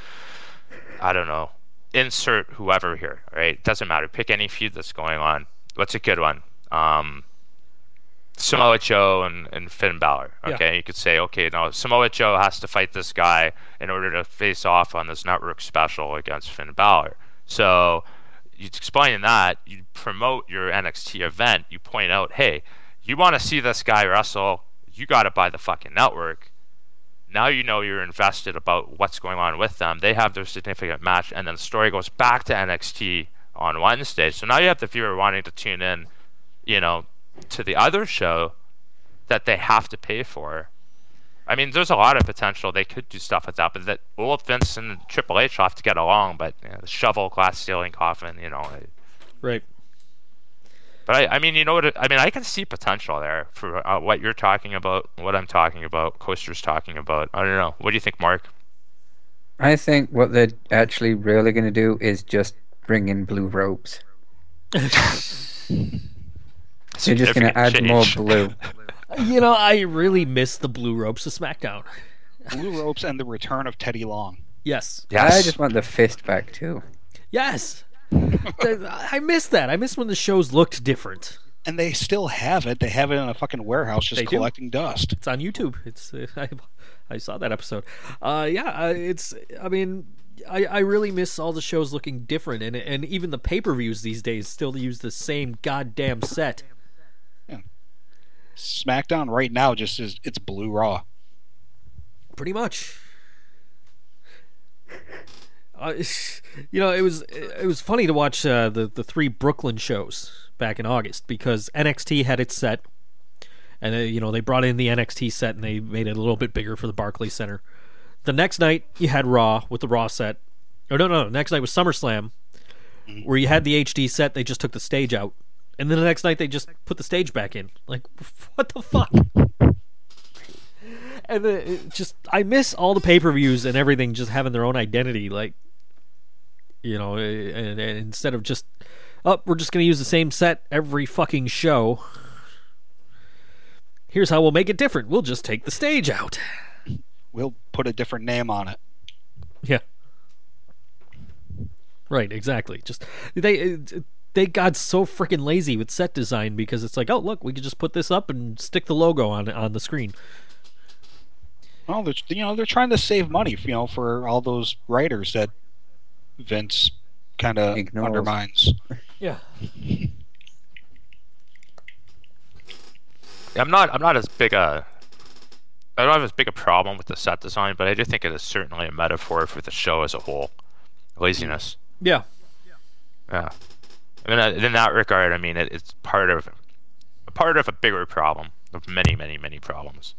I don't know, insert whoever here, right? Doesn't matter. Pick any feud that's going on. What's a good one? Um, Samoa Joe and, and Finn Balor. Okay, Yeah. you could say, okay, now Samoa Joe has to fight this guy in order to face off on this network special against Finn Balor. So you explain that, you promote your NXT event, you point out, hey, you want to see this guy wrestle, you got to buy the fucking network. Now you know you're invested about what's going on with them. They have their significant match, and then the story goes back to NXT on Wednesday. So now you have the viewer wanting to tune in, you know, to the other show that they have to pay for. I mean, there's a lot of potential. They could do stuff with that, but that old Vince and Triple H will have to get along. But you know, the shovel, glass ceiling, coffin, you know. Right. But I, I mean, you know what? I mean, I can see potential there for uh, what you're talking about, what I'm talking about, Coaster's talking about. I don't know. What do you think, Mark? I think what they're actually really going to do is just bring in blue ropes. They're just going to Significant add more blue. You know, I really miss the blue ropes of SmackDown. Blue ropes and the return of Teddy Long. Yes. Yes. I just want the fist back too. Yes. I miss that. I miss when the shows looked different. And they still have it. They have it in a fucking warehouse just They do. collecting dust. It's on YouTube. It's uh, I, I saw that episode. Uh, yeah, uh, it's. I mean, I, I really miss all the shows looking different, and and even the pay per views these days still use the same goddamn set. SmackDown right now just is it's blue raw. Pretty much. Uh, you know, it was it was funny to watch uh, the the three Brooklyn shows back in August because NXT had its set, and uh, you know they brought in the NXT set and they made it a little bit bigger for the Barclays Center. The next night you had Raw with the Raw set. Oh no no, no. next night was SummerSlam, where you had the HD set. They just took the stage out, and then the next night they just put the stage back in. Like what the fuck? and it just I miss all the pay per views and everything just having their own identity. Like, you know, eh, and, and instead of just, oh, we're just gonna use the same set every fucking show. Here's how we'll make it different. We'll just take the stage out. We'll put a different name on it. Yeah. Right. Exactly. Just they. uh, They got so freaking lazy with set design because it's like, oh look, we could just put this up and stick the logo on on the screen. Well, they're you know they're trying to save money, you know, for all those writers that Vince kind of undermines. Yeah. I'm not. I'm not as big a. I don't have as big a problem with the set design, but I do think it is certainly a metaphor for the show as a whole. Laziness. Yeah. Yeah. I mean, in that regard, I mean, it, it's part of a part of a bigger problem of many, many, many problems.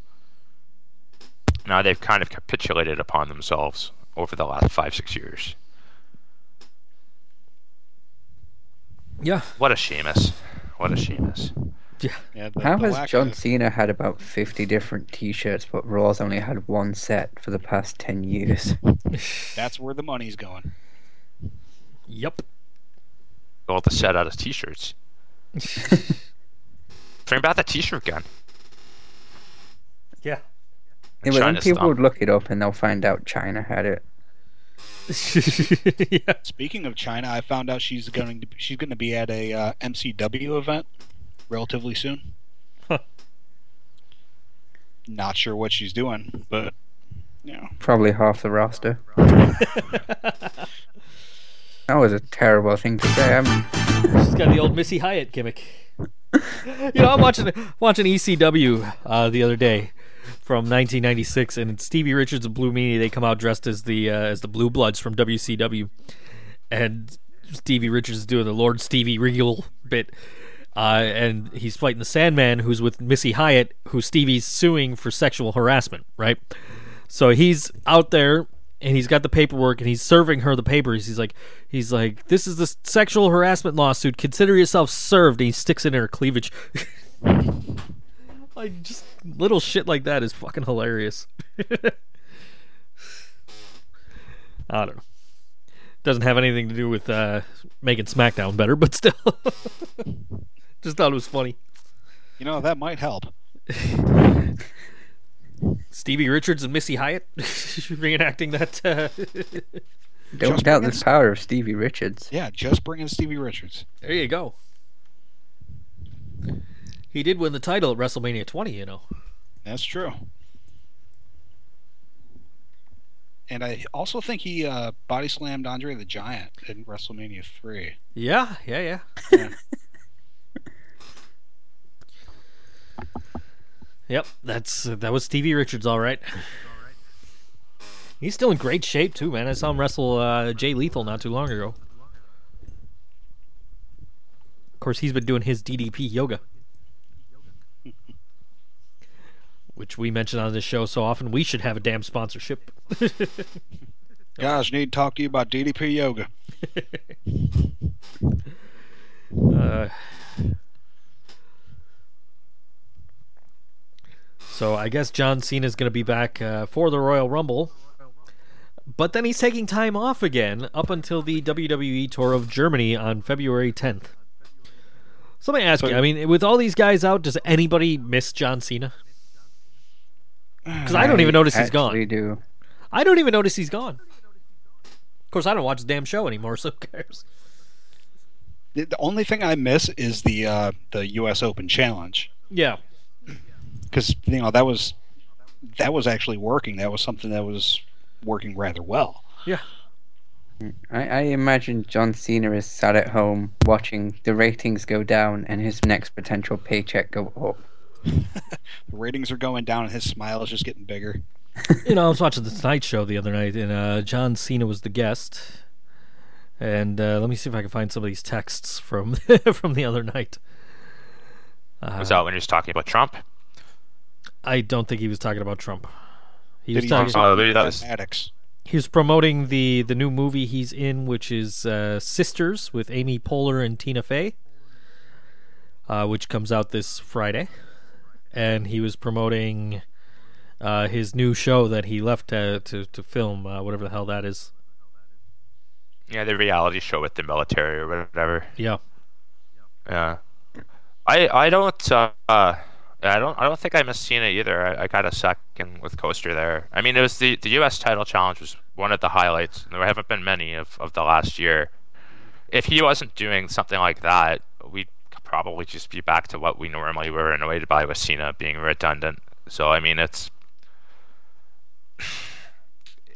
Now they've kind of capitulated upon themselves over the last five, six years. Yeah. What a Sheamus. What a Sheamus. Yeah, the, How the has John of- Cena had about 50 different t shirts, but Raw's only had one set for the past 10 years? That's where the money's going. Yep. All the set out of t-shirts. Bring about the t-shirt gun. Yeah. Yeah, but then people dumb. would look it up and they'll find out China had it. yeah. Speaking of Chyna, I found out she's going to she's going to be at a uh, MCW event relatively soon. Huh. Not sure what she's doing, but you know, Probably half the roster. That was a terrible thing to say. I'm, She's got the old Missy Hyatt gimmick. you know, I'm watching watching ECW uh, the other day from 1996, and Stevie Richards and Blue Meanie they come out dressed as the uh, as the Blue Bloods from WCW, and Stevie Richards is doing the Lord Stevie Regal bit. Uh, and he's fighting the Sandman, who's with Missy Hyatt, who Stevie's suing for sexual harassment, right? So he's out there and he's got the paperwork and he's serving her the papers. He's like, he's like, this is the sexual harassment lawsuit. Consider yourself served. And he sticks it in her cleavage. like just little shit like that is fucking hilarious. I don't know. Doesn't have anything to do with uh, making SmackDown better, but still, just thought it was funny. You know that might help. Stevie Richards and Missy Hyatt reenacting that. Uh, Don't Just doubt bring the in- power of Stevie Richards. Yeah, just bring in Stevie Richards. there you go. He did win the title at WrestleMania 20, you know. That's true. And I also think he uh, body slammed Andre the Giant in WrestleMania 3. Yeah, yeah, yeah. Yeah. Yep, that's uh, that was Stevie Richards, all right. He's still in great shape too, man. I saw him wrestle uh, Jay Lethal not too long ago. Of course, he's been doing his DDP yoga, which we mention on this show so often. We should have a damn sponsorship. Guys, need to talk to you about DDP yoga. Uh, so I guess John Cena is going to be back uh, for the Royal Rumble, but then he's taking time off again up until the WWE tour of Germany on February 10th. So let me ask So- you: I mean, with all these guys out, does anybody miss John Cena? Because I don't even notice he's gone. do. I don't even notice he's gone. Of course, I don't watch the damn show anymore, so who cares? The the only thing I miss is the uh, the U.S. Open Challenge Yeah, because you know that was that was actually working. That was something that was working rather well. yeah. I, I imagine John Cena is sat at home watching the ratings go down and his next potential paycheck go up. The ratings are going down, and his smile is just getting bigger. you know, I was watching the Tonight Show the other night, and uh, John Cena was the guest. And uh, let me see if I can find some of these texts from from the other night. Uh, Was that when he was talking about Trump? I don't think he was talking about Trump. He Did was he talking. Oh, maybe that was- Maddox. He was promoting the the new movie he's in, which is uh, Sisters with Amy Poehler and Tina Fey, uh, which comes out this Friday. And he was promoting uh, his new show that he left uh, to to film, uh, whatever the hell that is. Yeah, the reality show with the military or whatever. Yeah. Yeah. I I don't uh, I don't I don't think I missed it either. I, I got a second with Coaster there. I mean it was the, the US title challenge was one of the highlights. and There haven't been many of, of the last year. If he wasn't doing something like that, probably just be back to what we normally were annoyed by with Cena being redundant. So I mean it's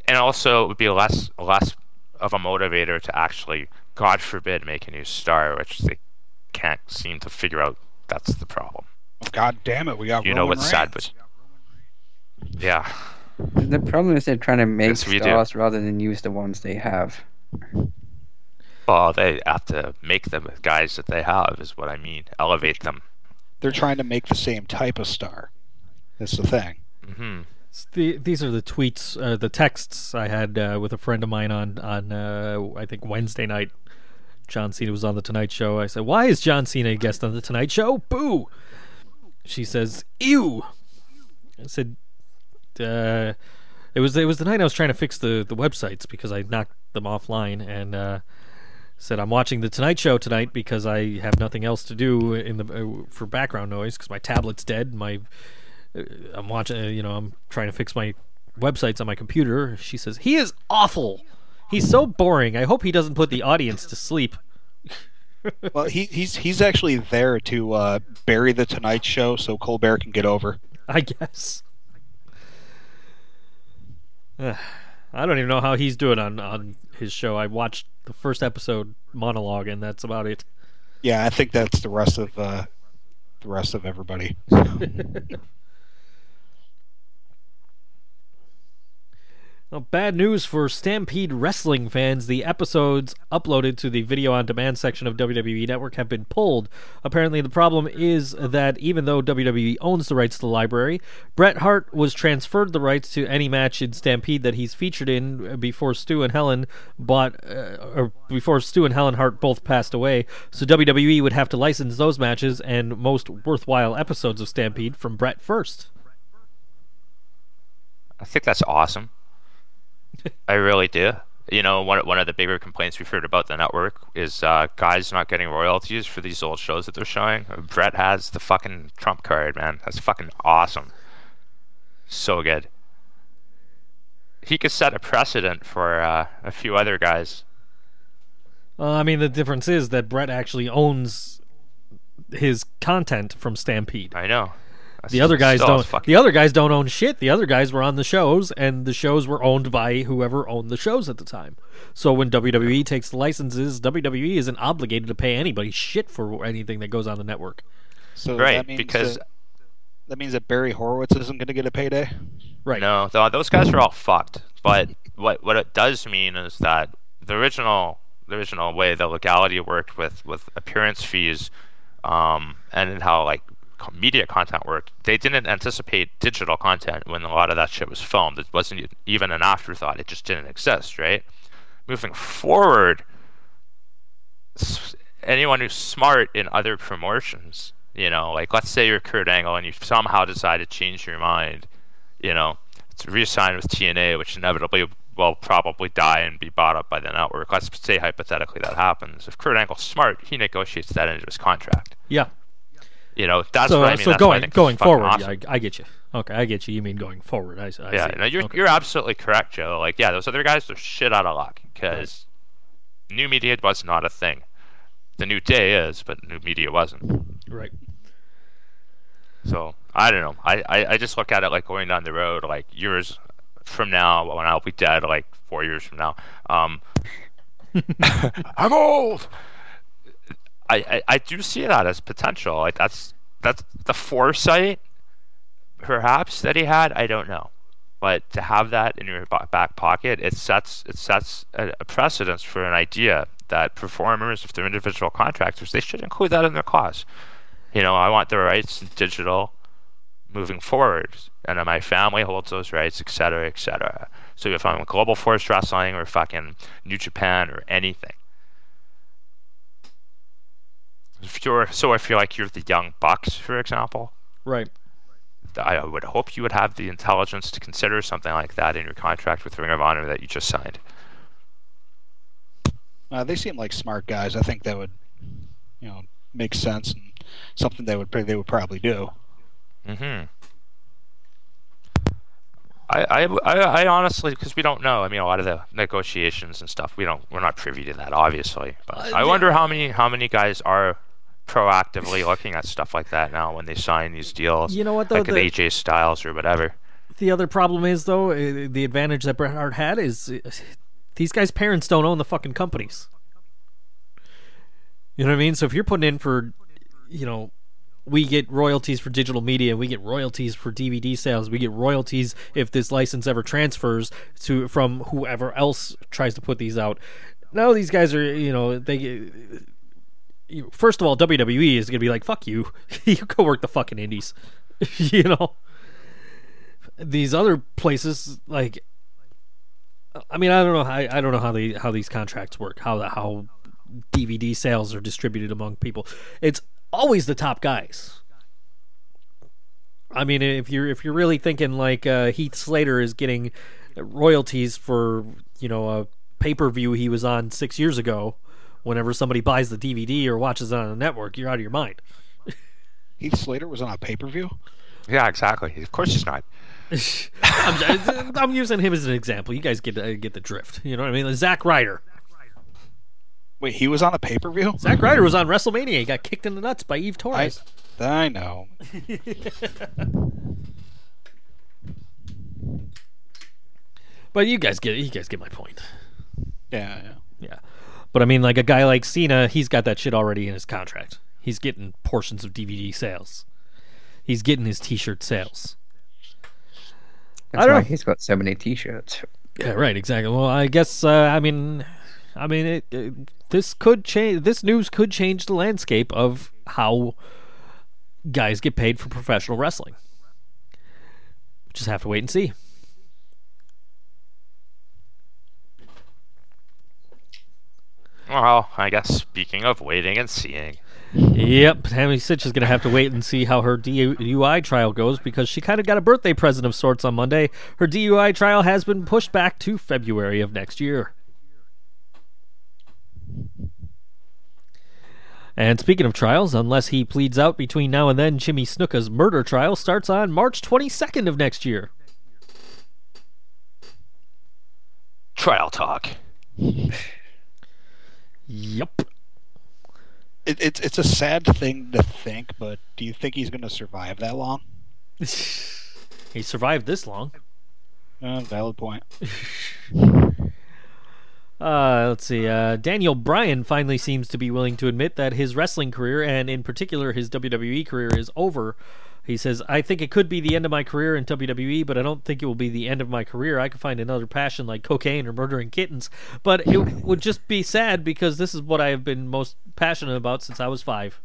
and also it would be less less of a motivator to actually, God forbid, make a new star, which they can't seem to figure out. That's the problem. God damn it, we got You know Roman what's sad, but yeah, The problem is they're trying to make Yes, stars rather than use the ones they have. Well, they have to make them with guys that they have, is what I mean. Elevate them. They're trying to make the same type of star. That's the thing. hmm The, these are the tweets, uh, the texts I had uh, with a friend of mine on on uh, I think Wednesday night. John Cena was on the Tonight Show. I said, "Why is John Cena a guest on the Tonight Show?" Boo. She says, "Ew." I said, uh, "It was it was the night I was trying to fix the the websites because I knocked them offline and." Said I'm watching the Tonight Show tonight because I have nothing else to do in the uh, for background noise because my tablet's dead. My uh, I'm watching, uh, you know, I'm trying to fix my websites on my computer. She says, He is awful. He's so boring. I hope he doesn't put the audience to sleep. Well, he, he's he's actually there to uh, bury the Tonight Show so Colbert can get over. I guess. I don't even know how he's doing on, on his show. I watched the first episode monologue, and that's about it. Yeah, I think that's the rest of uh, the rest of everybody. Well, bad news for Stampede Wrestling fans. The episodes uploaded to the video on demand section of WWE Network have been pulled. Apparently, the problem is that even though WWE owns the rights to the library, Bret Hart was transferred the rights to any match in Stampede that he's featured in before Stu and Helen bought, uh, or before Stu and Helen Hart both passed away. So WWE would have to license those matches and most worthwhile episodes of Stampede from Bret first. I think that's awesome. I really do. You know, one one of the bigger complaints we've heard about the network is uh, guys not getting royalties for these old shows that they're showing. Bret has the fucking trump card, man. That's fucking awesome. So good. He could set a precedent for uh, a few other guys. Uh, I mean, the difference is that Bret actually owns his content from Stampede. I know. That's The other guys don't. fucking- The other guys don't own shit. The other guys were on the shows, and the shows were owned by whoever owned the shows at the time. So when WWE takes the licenses, WWE isn't obligated to pay anybody shit for anything that goes on the network. So Right, that means because- that, that means that Barry Horowitz isn't going to get a payday. Right. No, th- those guys are all fucked. But what what it does mean is that the original the original way the legality worked with with appearance fees, um, and how like co- media content worked, they didn't anticipate digital content when a lot of that shit was filmed. It wasn't even an afterthought. It just didn't exist, right? Moving forward, anyone who's smart in other promotions, you know, like let's say you're Kurt Angle and you somehow decide to change your mind, you know, to re-sign with TNA, which inevitably will probably die and be bought up by the network. Let's say hypothetically that happens. If Kurt Angle's smart, he negotiates that into his contract. Yeah. You know, that's so, what uh, I mean. so That's going going forward, awesome. yeah, I, I get you. Okay, I get you. You mean going forward? I, I yeah, see. no, you're Okay. you're absolutely correct, Joe. Like, yeah, those other guys are shit out of luck because new media was not a thing. The new day is, but new media wasn't. right. So I don't know. I, I, I just look at it like going down the road, like years from now, when I'll be dead, like four years from now. Um, I'm old. I, I, I do see that as potential. Like that's that's the foresight, perhaps that he had. I don't know, but to have that in your back pocket, it sets it sets a, a precedence for an idea that performers, if they're individual contractors, they should include that in their clause. You know, I want the rights in digital moving forward, and then my family holds those rights, et cetera, et cetera. So if I'm a Global Force Wrestling or fucking New Japan or anything, if you're so if you're like you're the Young Bucks, for example, Right. I would hope you would have the intelligence to consider something like that in your contract with Ring of Honor that you just signed. Uh, they seem like smart guys. I think that would, you know, make sense and something they would they would probably do. Mm-hmm. I, I, I, I honestly, because we don't know. I mean, a lot of the negotiations and stuff, we don't, we're not privy to that, obviously. But Uh, I yeah. wonder how many, how many guys are proactively looking at stuff like that now when they sign these deals, You know what though? like the, with AJ Styles or whatever. the other problem is though, uh, the advantage that Bret Hart had is uh, these guys' parents don't own the fucking companies. You know what I mean? So if you're putting in for, you know, we get royalties for digital media, we get royalties for DVD sales, we get royalties if this license ever transfers to from whoever else tries to put these out. Now these guys are, you know, they first of all, WWE is going to be like, "Fuck you, you go work the fucking indies," you know. These other places, like, I mean, I don't know, I, I don't know how they how these contracts work, how the, how DVD sales are distributed among people. It's always the top guys. I mean, if you're if you're really thinking like uh, Heath Slater is getting royalties for you know a pay per view he was on six years ago, whenever somebody buys the DVD or watches it on the network, you're out of your mind. Heath Slater was on a pay per view. Yeah, exactly. Of course he's not. I'm, I'm using him as an example. You guys get uh, get the drift. You know what I mean? Zack Ryder. Wait, he was on a pay per view. Zack Ryder was on WrestleMania. He got kicked in the nuts by Eve I, Torres. I know. But you guys get you guys get my point. Yeah, yeah. Yeah. But I mean, like a guy like Cena, he's got that shit already in his contract. He's getting portions of DVD sales. He's getting his T-shirt sales. That's I don't why know. he's got so many T-shirts. Yeah, right. Exactly. Well, I guess uh, I mean, I mean, it, it, this could change. This news could change the landscape of how guys get paid for professional wrestling. Just have to wait and see. Well, I guess speaking of waiting and seeing, Yep, Tammy Sytch is going to have to wait and see how her DUI trial goes because she kind of got a birthday present of sorts on Monday. Her DUI trial has been pushed back to February of next year. And speaking of trials, unless he pleads out between now and then, Jimmy Snuka's murder trial starts on March 22nd of next year. trial talk. Yep. It, it's it's a sad thing to think, but do you think he's going to survive that long? he survived this long. Uh, valid point. Uh, let's see. Uh, Daniel Bryan finally seems to be willing to admit that his wrestling career, and in particular his WWE career, is over. He says, I think it could be the end of my career in WWE, but I don't think it will be the end of my career. I could find another passion like cocaine or murdering kittens, but it would just be sad because this is what I have been most passionate about since I was five.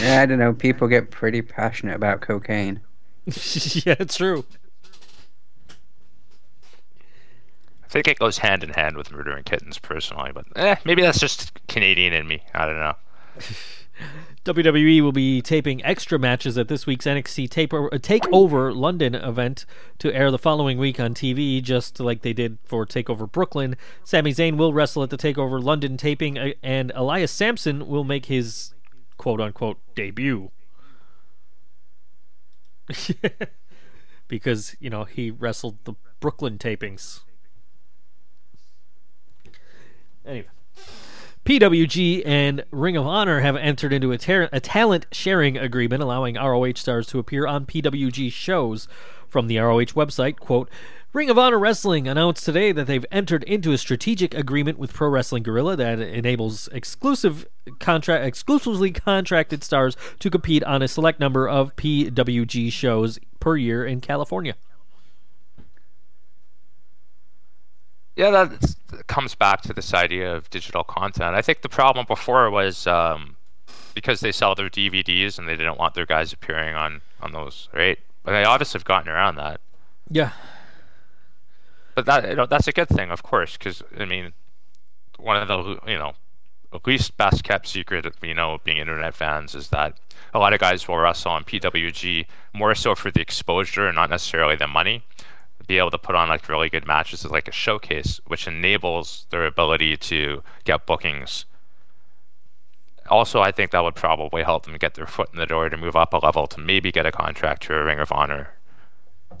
Yeah, I don't know. People get pretty passionate about cocaine. yeah, it's true. I think it goes hand in hand with murdering kittens, personally. But eh, maybe that's just Canadian in me. I don't know. WWE will be taping extra matches at this week's NXT Takeover, uh, Takeover London event to air the following week on TV, just like they did for Takeover Brooklyn. Sami Zayn will wrestle at the Takeover London taping, uh, and Elias Samson will make his quote unquote debut. because, you know, he wrestled the Brooklyn tapings. Anyway. PWG and Ring of Honor have entered into a, a, talent sharing agreement allowing ROH stars to appear on PWG shows. From the ROH website, quote, Ring of Honor Wrestling announced today that they've entered into a strategic agreement with Pro Wrestling Guerrilla that enables exclusive contract exclusively contracted stars to compete on a select number of PWG shows per year in California. Yeah, that comes back to this idea of digital content. I think the problem before was um, because they sell their DVDs and they didn't want their guys appearing on on those, right? But they obviously have gotten around that. Yeah. But that you know, that's a good thing, of course, because I mean, one of the you know least best kept secret we know being internet fans is that a lot of guys will wrestle on PWG more so for the exposure and not necessarily the money be able to put on like really good matches as like a showcase, which enables their ability to get bookings. Also, I think that would probably help them get their foot in the door to move up a level to maybe get a contract to a Ring of Honor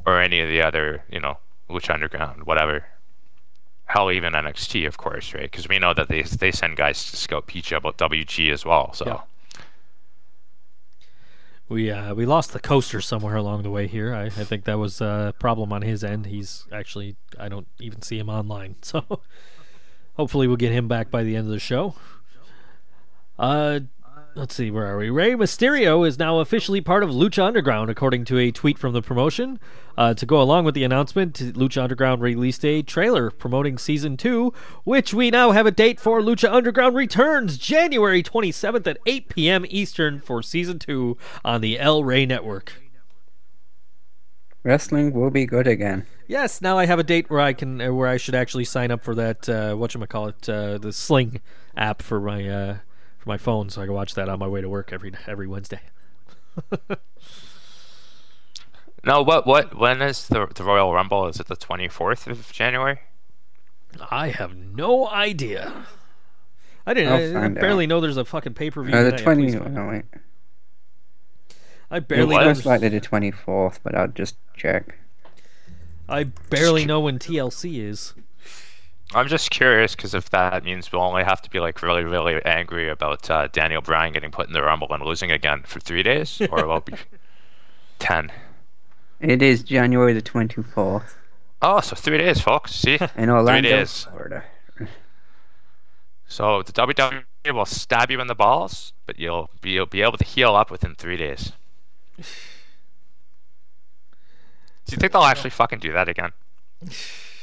or any of the other, you know, Lucha Underground, whatever. Hell, even NXT, of course, right? Because we know that they they send guys to scout Peach about WG as well. So. Yeah. We uh, we lost the coaster somewhere along the way here. I, I think that was a problem on his end. He's actually I don't even see him online. So hopefully we'll get him back by the end of the show. Uh, let's see, where are we? Rey Mysterio is now officially part of Lucha Underground, according to a tweet from the promotion. Uh, to go along with the announcement, Lucha Underground released a trailer promoting season two, which we now have a date for. Lucha Underground returns January 27th at 8 p.m. Eastern for season two on the El Rey Network. Wrestling will be good again. Yes, now I have a date where I can, uh, where I should actually sign up for that. Uh, what call it, uh, the Sling app for my uh, for my phone, so I can watch that on my way to work every every Wednesday. no, what what when is the the Royal Rumble? Is it the twenty fourth of January? I have no idea. I didn't. I, I barely out. know there's a fucking pay per view. Uh, the twenty. Oh, wait. I barely. It was likely the twenty fourth, but I'll just check. I barely know when TLC is. I'm just curious because if that means we'll only have to be like really, really angry about uh, Daniel Bryan getting put in the Rumble and losing again for three days, or will be ten. It is January the twenty fourth. Oh, so three days, folks. See, in Orlando, three days. Florida. So the WWE will stab you in the balls, but you'll be you'll be able to heal up within three days. Do you think they'll actually fucking do that again?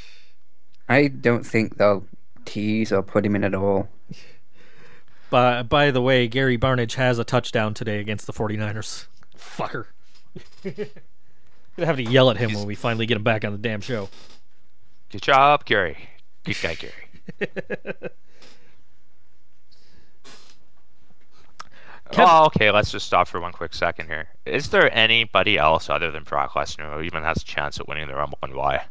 I don't think they'll tease or put him in at all. By, by the way, Gary Barnidge has a touchdown today against the 49ers. Fucker. Gonna have to yell at him when we finally get him back on the damn show. Good job, Gary. Good guy, Gary. Kev- oh, okay. Let's just stop for one quick second here. Is there anybody else other than Brock Lesnar who even has a chance at winning the Rumble, and why?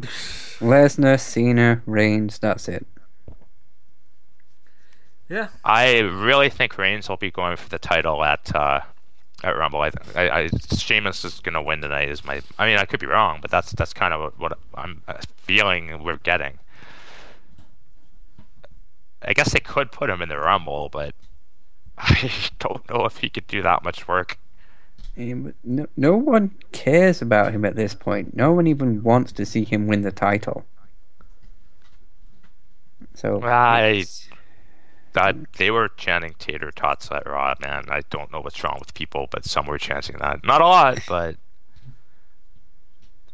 Lesnar, Cena, Reigns, that's it. Yeah. I really think Reigns will be going for the title at uh, at Rumble. I, th- I, I Sheamus is going to win tonight. Is my? I mean, I could be wrong, but that's that's kind of what, what I'm uh, feeling we're getting. I guess they could put him in the Rumble, but I don't know if he could do that much work. Um, No, no one cares about him at this point. No one even wants to see him win the title. So I- That they were chanting tater tots at Raw, man. I don't know what's wrong with people, but some were chanting that. Not a lot, but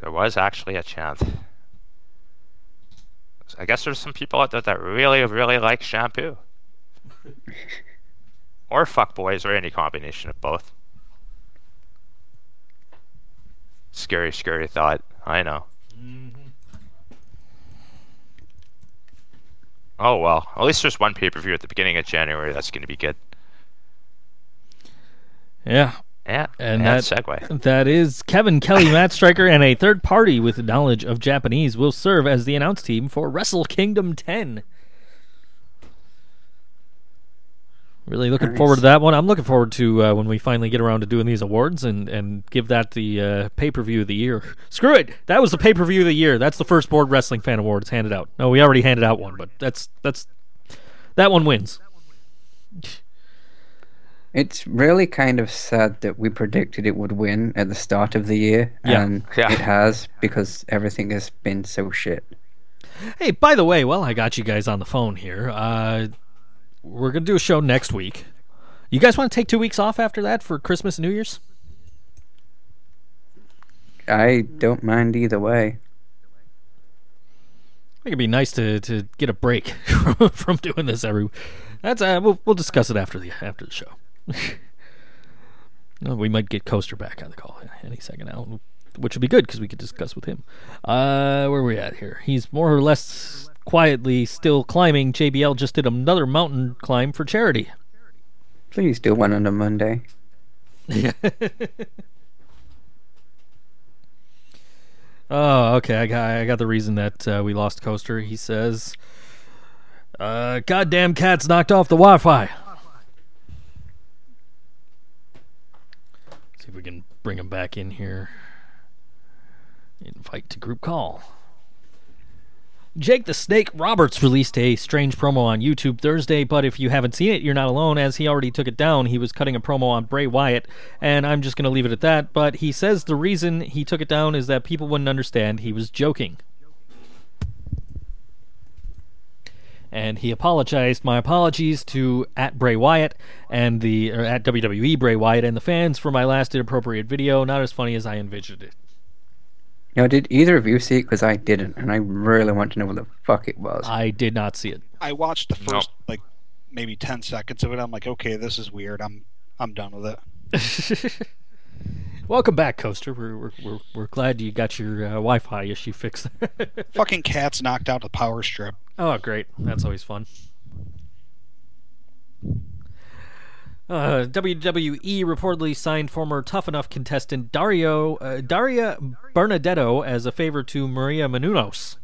there was actually a chant. I guess there's some people out there that really, really like shampoo. or fuck boys, or any combination of both. Scary, scary thought. I know. Mm-hmm. Oh well, at least there's one pay per view at the beginning of January that's going to be good. Yeah. Yeah, And yeah, that- segue. That is Kevin Kelly, Matt Striker, and a third party with knowledge of Japanese will serve as the announce team for Wrestle Kingdom 10. Really looking Nice. forward to that one. I'm looking forward to uh, when we finally get around to doing these awards and, and give that the uh, pay per view of the year. Screw it, that was the pay per view of the year. That's the first Board Wrestling Fan award. It's handed out. No, we already handed out one, but that's that's that one wins. It's really kind of sad that we predicted it would win at the start of the year, Yeah. and Yeah. it has because everything has been so shit. Hey, by the way, while I got you guys on the phone here, uh, we're gonna do a show next week. You guys want to take two weeks off after that for Christmas and New Year's? I don't mind either way. I think it'd be nice to, to get a break from doing this every. That's uh, we'll we'll discuss it after the after the show. No, we might get Coaster back on the call any second now, which would be good because we could discuss with him. Uh, where are we at here? He's more or less quietly still climbing. JBL just did another mountain climb for charity. Please do one on a Monday. Oh, okay. I got I got the reason that uh, we lost Coaster. He says, uh, "Goddamn cats knocked off the Wi-Fi." See if we can bring him back in here. Invite to group call. Jake the Snake Roberts released a strange promo on YouTube Thursday, but if you haven't seen it, you're not alone, as he already took it down. He was cutting a promo on Bray Wyatt, and I'm just going to leave it at that. But he says the reason he took it down is that people wouldn't understand he was joking. And he apologized. My apologies to at Bray Wyatt and the at WWE Bray Wyatt and the fans for my last inappropriate video. Not as funny as I envisioned it. Now, did either of you see it? Because I didn't, and I really want to know what the fuck it was. I did not see it. I watched the No. first like maybe ten seconds of it. I'm like, okay, this is weird. I'm I'm done with it. Welcome back, Coaster. We're we're we're, we're glad you got your uh, Wi-Fi issue fixed. Fucking cats knocked out the power strip. oh, great! That's always fun. Uh, WWE reportedly signed former Tough Enough contestant Dario uh, Daria Berenato as a favor to Maria Menounos.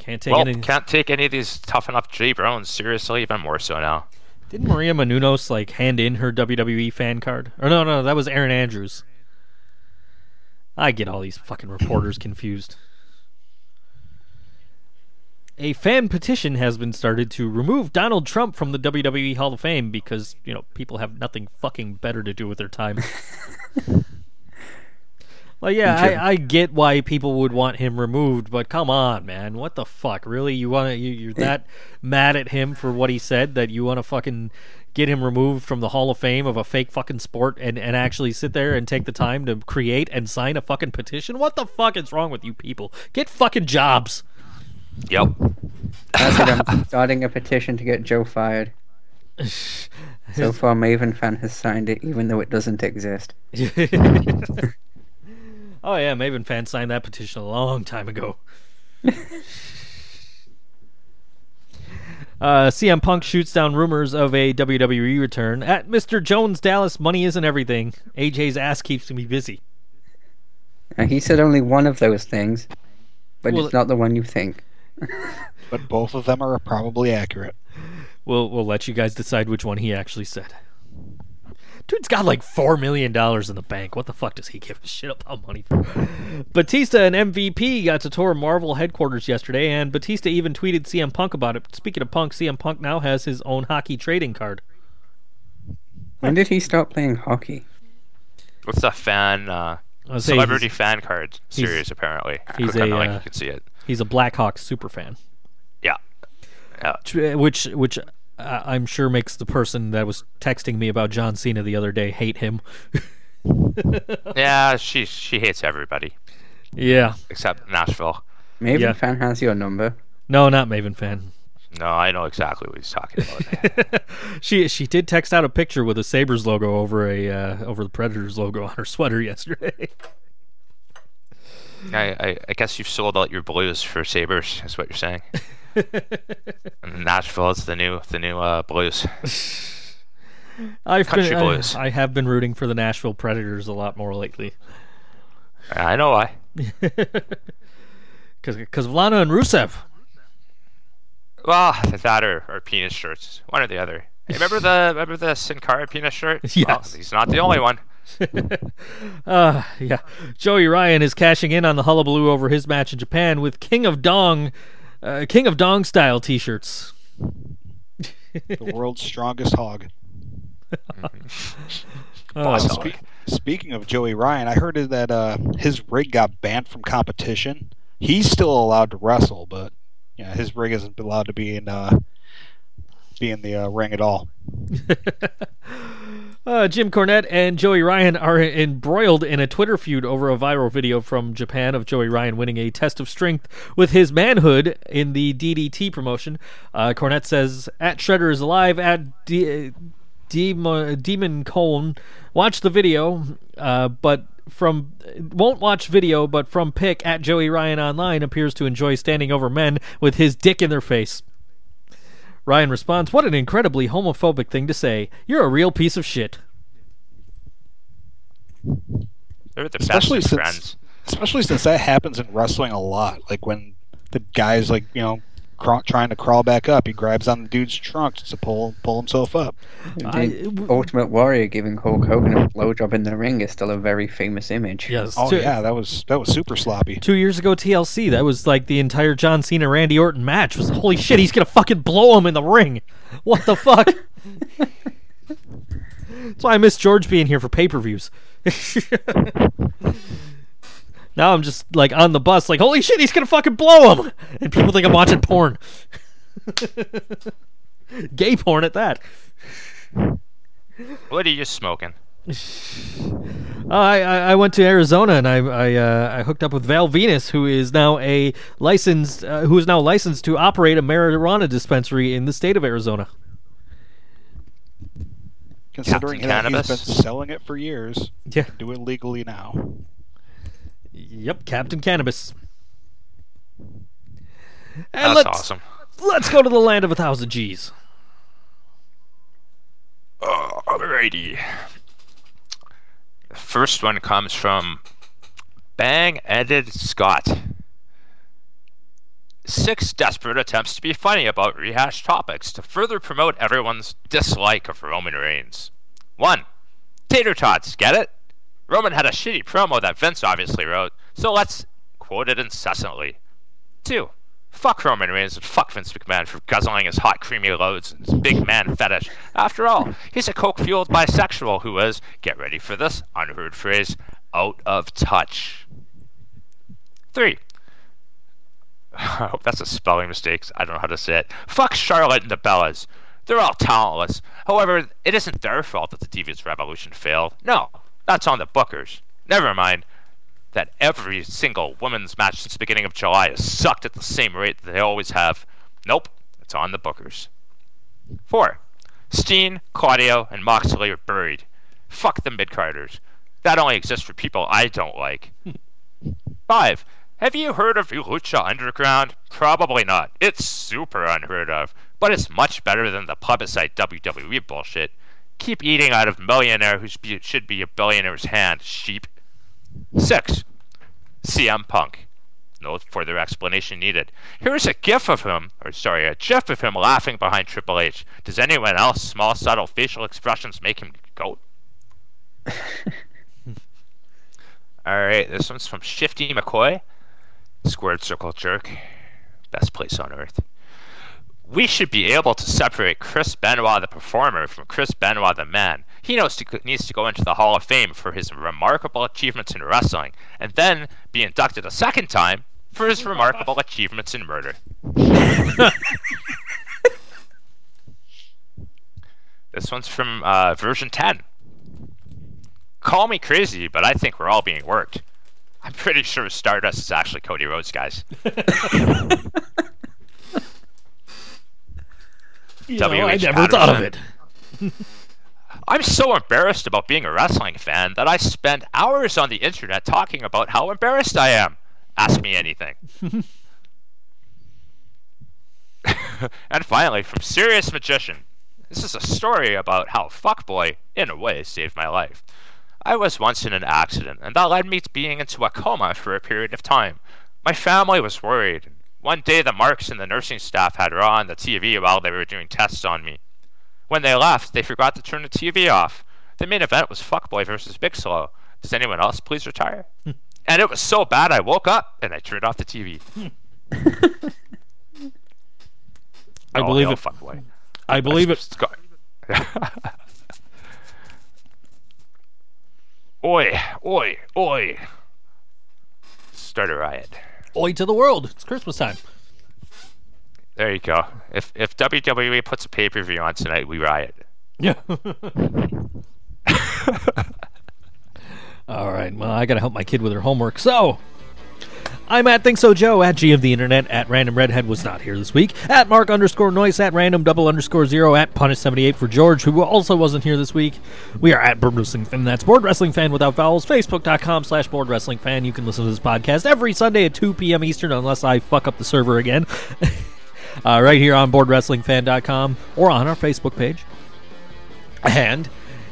Can't take well, any. can't take any of these tough enough jabronis seriously, even more so now. Didn't Maria Menounos like hand in her WWE fan card? Or no, no, that was Erin Andrews. I get all these fucking reporters confused. A fan petition has been started to remove Donald Trump from the WWE Hall of Fame because, you know, people have nothing fucking better to do with their time. Like, yeah, I, I get why people would want him removed, but come on, man, what the fuck? Really, you want to? You, you're eh. that mad at him for what he said that you want to fucking get him removed from the Hall of Fame of a fake fucking sport and, and actually sit there and take the time to create and sign a fucking petition? What the fuck is wrong with you people? Get fucking jobs. Yep. That's it. I'm starting a petition to get Joe fired. So far, Maven fan has signed it, even though it doesn't exist. oh yeah, Maven fan signed that petition a long time ago. Uh, CM Punk shoots down rumors of a WWE return. At Mr. Jones Dallas, money isn't everything. AJ's ass keeps me busy. He said only one of those things, but Well, it's not the one you think. But both of them are probably accurate. We'll we'll let you guys decide which one he actually said. Dude's got like four million dollars in the bank. What the fuck does he give a shit about money for? Batista and MVP got to tour Marvel headquarters yesterday, and Batista even tweeted CM Punk about it. Speaking of Punk, CM Punk now has his own hockey trading card. When did he start playing hockey? What's a fan uh, I was saying celebrity he's, fan card he's- series? Apparently, he's kind a, of like uh, you can see it. He's a Blackhawks super fan, Yeah. Yeah. Which which uh, I'm sure makes the person that was texting me about John Cena the other day hate him. Yeah, she she hates everybody yeah, except Nashville. Maven Yeah. fan has your number. no, not Maven fan. No, I know exactly what he's talking about. she she did text out a picture with a Sabres logo over a uh, over the Predators logo on her sweater yesterday. I, I I guess you've sold out your blues for Sabres. Is what you're saying. and Nashville is the new the new uh, blues. I've Country been, Blues. I, I have been rooting for the Nashville Predators a lot more lately I know why. because of and Rusev. Well, that or, or penis shirts, one or the other. Hey, remember the remember the Sin Cara penis shirt? Well, Yes. he's not the only one. Uh, yeah. Joey Ryan is cashing in on the hullabaloo over his match in Japan with King of Dong, uh, King of Dong style T-shirts. The world's strongest hog. Oh, Boss boy. hog. Speaking of Joey Ryan, I heard that uh, his rig got banned from competition. He's still allowed to wrestle, but yeah, his rig isn't allowed to be in uh, be in the uh, ring at all. Uh, Jim Cornette and Joey Ryan are embroiled in a Twitter feud over a viral video from Japan of Joey Ryan winning a test of strength with his manhood in the DDT promotion. Uh, Cornette says, "At Shredder is alive." At D- Demon Demon Cone, watch the video, uh, but from won't watch video, but from pic at Joey Ryan online appears to enjoy standing over men with his dick in their face. Ryan responds, What an incredibly homophobic thing to say. You're a real piece of shit. They're the Especially best since- friends. Especially since that happens in wrestling a lot. Like when the guy's like you know craw- trying to crawl back up, he grabs on the dude's trunk to pull pull himself up. I- Ultimate Warrior giving Hulk Hogan a blowjob in the ring is still a very famous image. Yes. Oh two, yeah, that was that was super sloppy. Two years ago, TLC, that was like the entire John Cena Randy Orton match. Was holy shit, he's gonna fucking blow him in the ring. What the fuck? That's why I miss George being here for pay per views. now I'm just like on the bus, like, holy shit, he's gonna fucking blow him! And people think I'm watching porn. Gay porn at that. What are you smoking? Uh, I, I I went to Arizona and I I, uh, I hooked up with Val Venis, who is now a licensed uh, who is now licensed to operate a marijuana dispensary in the state of Arizona. Considering that he's been selling it for years, Yeah. do it legally now. Yep, Captain Cannabis. And That's let's awesome. let's go to the land of a thousand G's. Alrighty. The first one comes from Bang Ended Scott. Six desperate attempts to be funny about rehashed topics to further promote everyone's dislike of Roman Reigns. 1. Tater tots, get it? Roman had a shitty promo that Vince obviously wrote, so let's quote it incessantly. 2. Fuck Roman Reigns and fuck Vince McMahon for guzzling his hot, creamy loads and his big man fetish. After all, he's a coke fueled bisexual who is, get ready for this unheard phrase, out of touch. 3. I hope that's a spelling mistake. I don't know how to say it. Fuck Charlotte and the Bellas. They're all talentless. However, it isn't their fault that the Divas Revolution failed. No, that's on the bookers. Never mind that every single women's match since the beginning of July has sucked at the same rate that they always have. Nope, it's on the bookers. 4. Steen, Claudio, and Moxley are buried. Fuck the mid-carders. That only exists for people I don't like. 5. Have you heard of Lucha Underground? Probably not. It's super unheard of, but it's much better than the plebiscite WWE bullshit. Keep eating out of millionaire who should be a billionaire's hand, sheep. 6. CM Punk. No further explanation needed. Here's a gif of him, or sorry, a gif of him laughing behind Triple H. Does anyone else small, subtle facial expressions make him go? Alright, this one's from Shifty McCoy. Squared circle jerk. Best place on earth. We should be able to separate Chris Benoit the performer from Chris Benoit the man. He knows to, needs to go into the Hall of Fame for his remarkable achievements in wrestling, and then be inducted a second time for his remarkable achievements in murder. this one's from uh, version 10. Call me crazy, but I think we're all being worked. I'm pretty sure Stardust is actually Cody Rhodes, guys. You know, I never thought of it. I'm so embarrassed about being a wrestling fan that I spend hours on the internet talking about how embarrassed I am. Ask me anything. and finally, from Serious Magician. This is a story about how Fuckboy, in a way, saved my life. I was once in an accident, and that led me to being into a coma for a period of time. My family was worried. One day, the marks and the nursing staff had Raw on the TV while they were doing tests on me. When they left, they forgot to turn the TV off. The main event was Fuckboy versus Big Slow. Does anyone else please retire? Hmm. and it was so bad I woke up and I turned off the TV. Hmm. I Oh, believe it. Fuckboy. I believe it. Scar- oi, oi, oi. Start a riot. Oi to the world! It's Christmas time. There you go. If if WWE puts a pay per view on tonight, we riot. Yeah. All right. Well, I gotta help my kid with her homework. So, I'm at Think So Joe at G of the Internet at Random Redhead was not here this week at Mark underscore Noise at Random double underscore Zero at Punish seventy eight for George who also wasn't here this week. We are at Board Wrestling Fan. That's Board Wrestling Fan without vowels. Facebook.com slash Board Wrestling Fan. You can listen to this podcast every Sunday at two p.m. Eastern unless I fuck up the server again. uh, right here on BoardWrestlingFan.com or on our Facebook page. And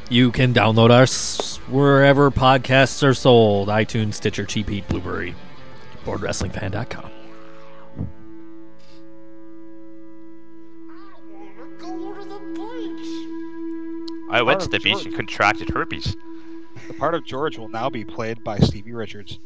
you can download us wherever podcasts are sold iTunes, Stitcher, Cheap Blueberry, BoardWrestlingFan.com. I went to of the beach George. and contracted herpes. The part of George will now be played by Stevie Richards.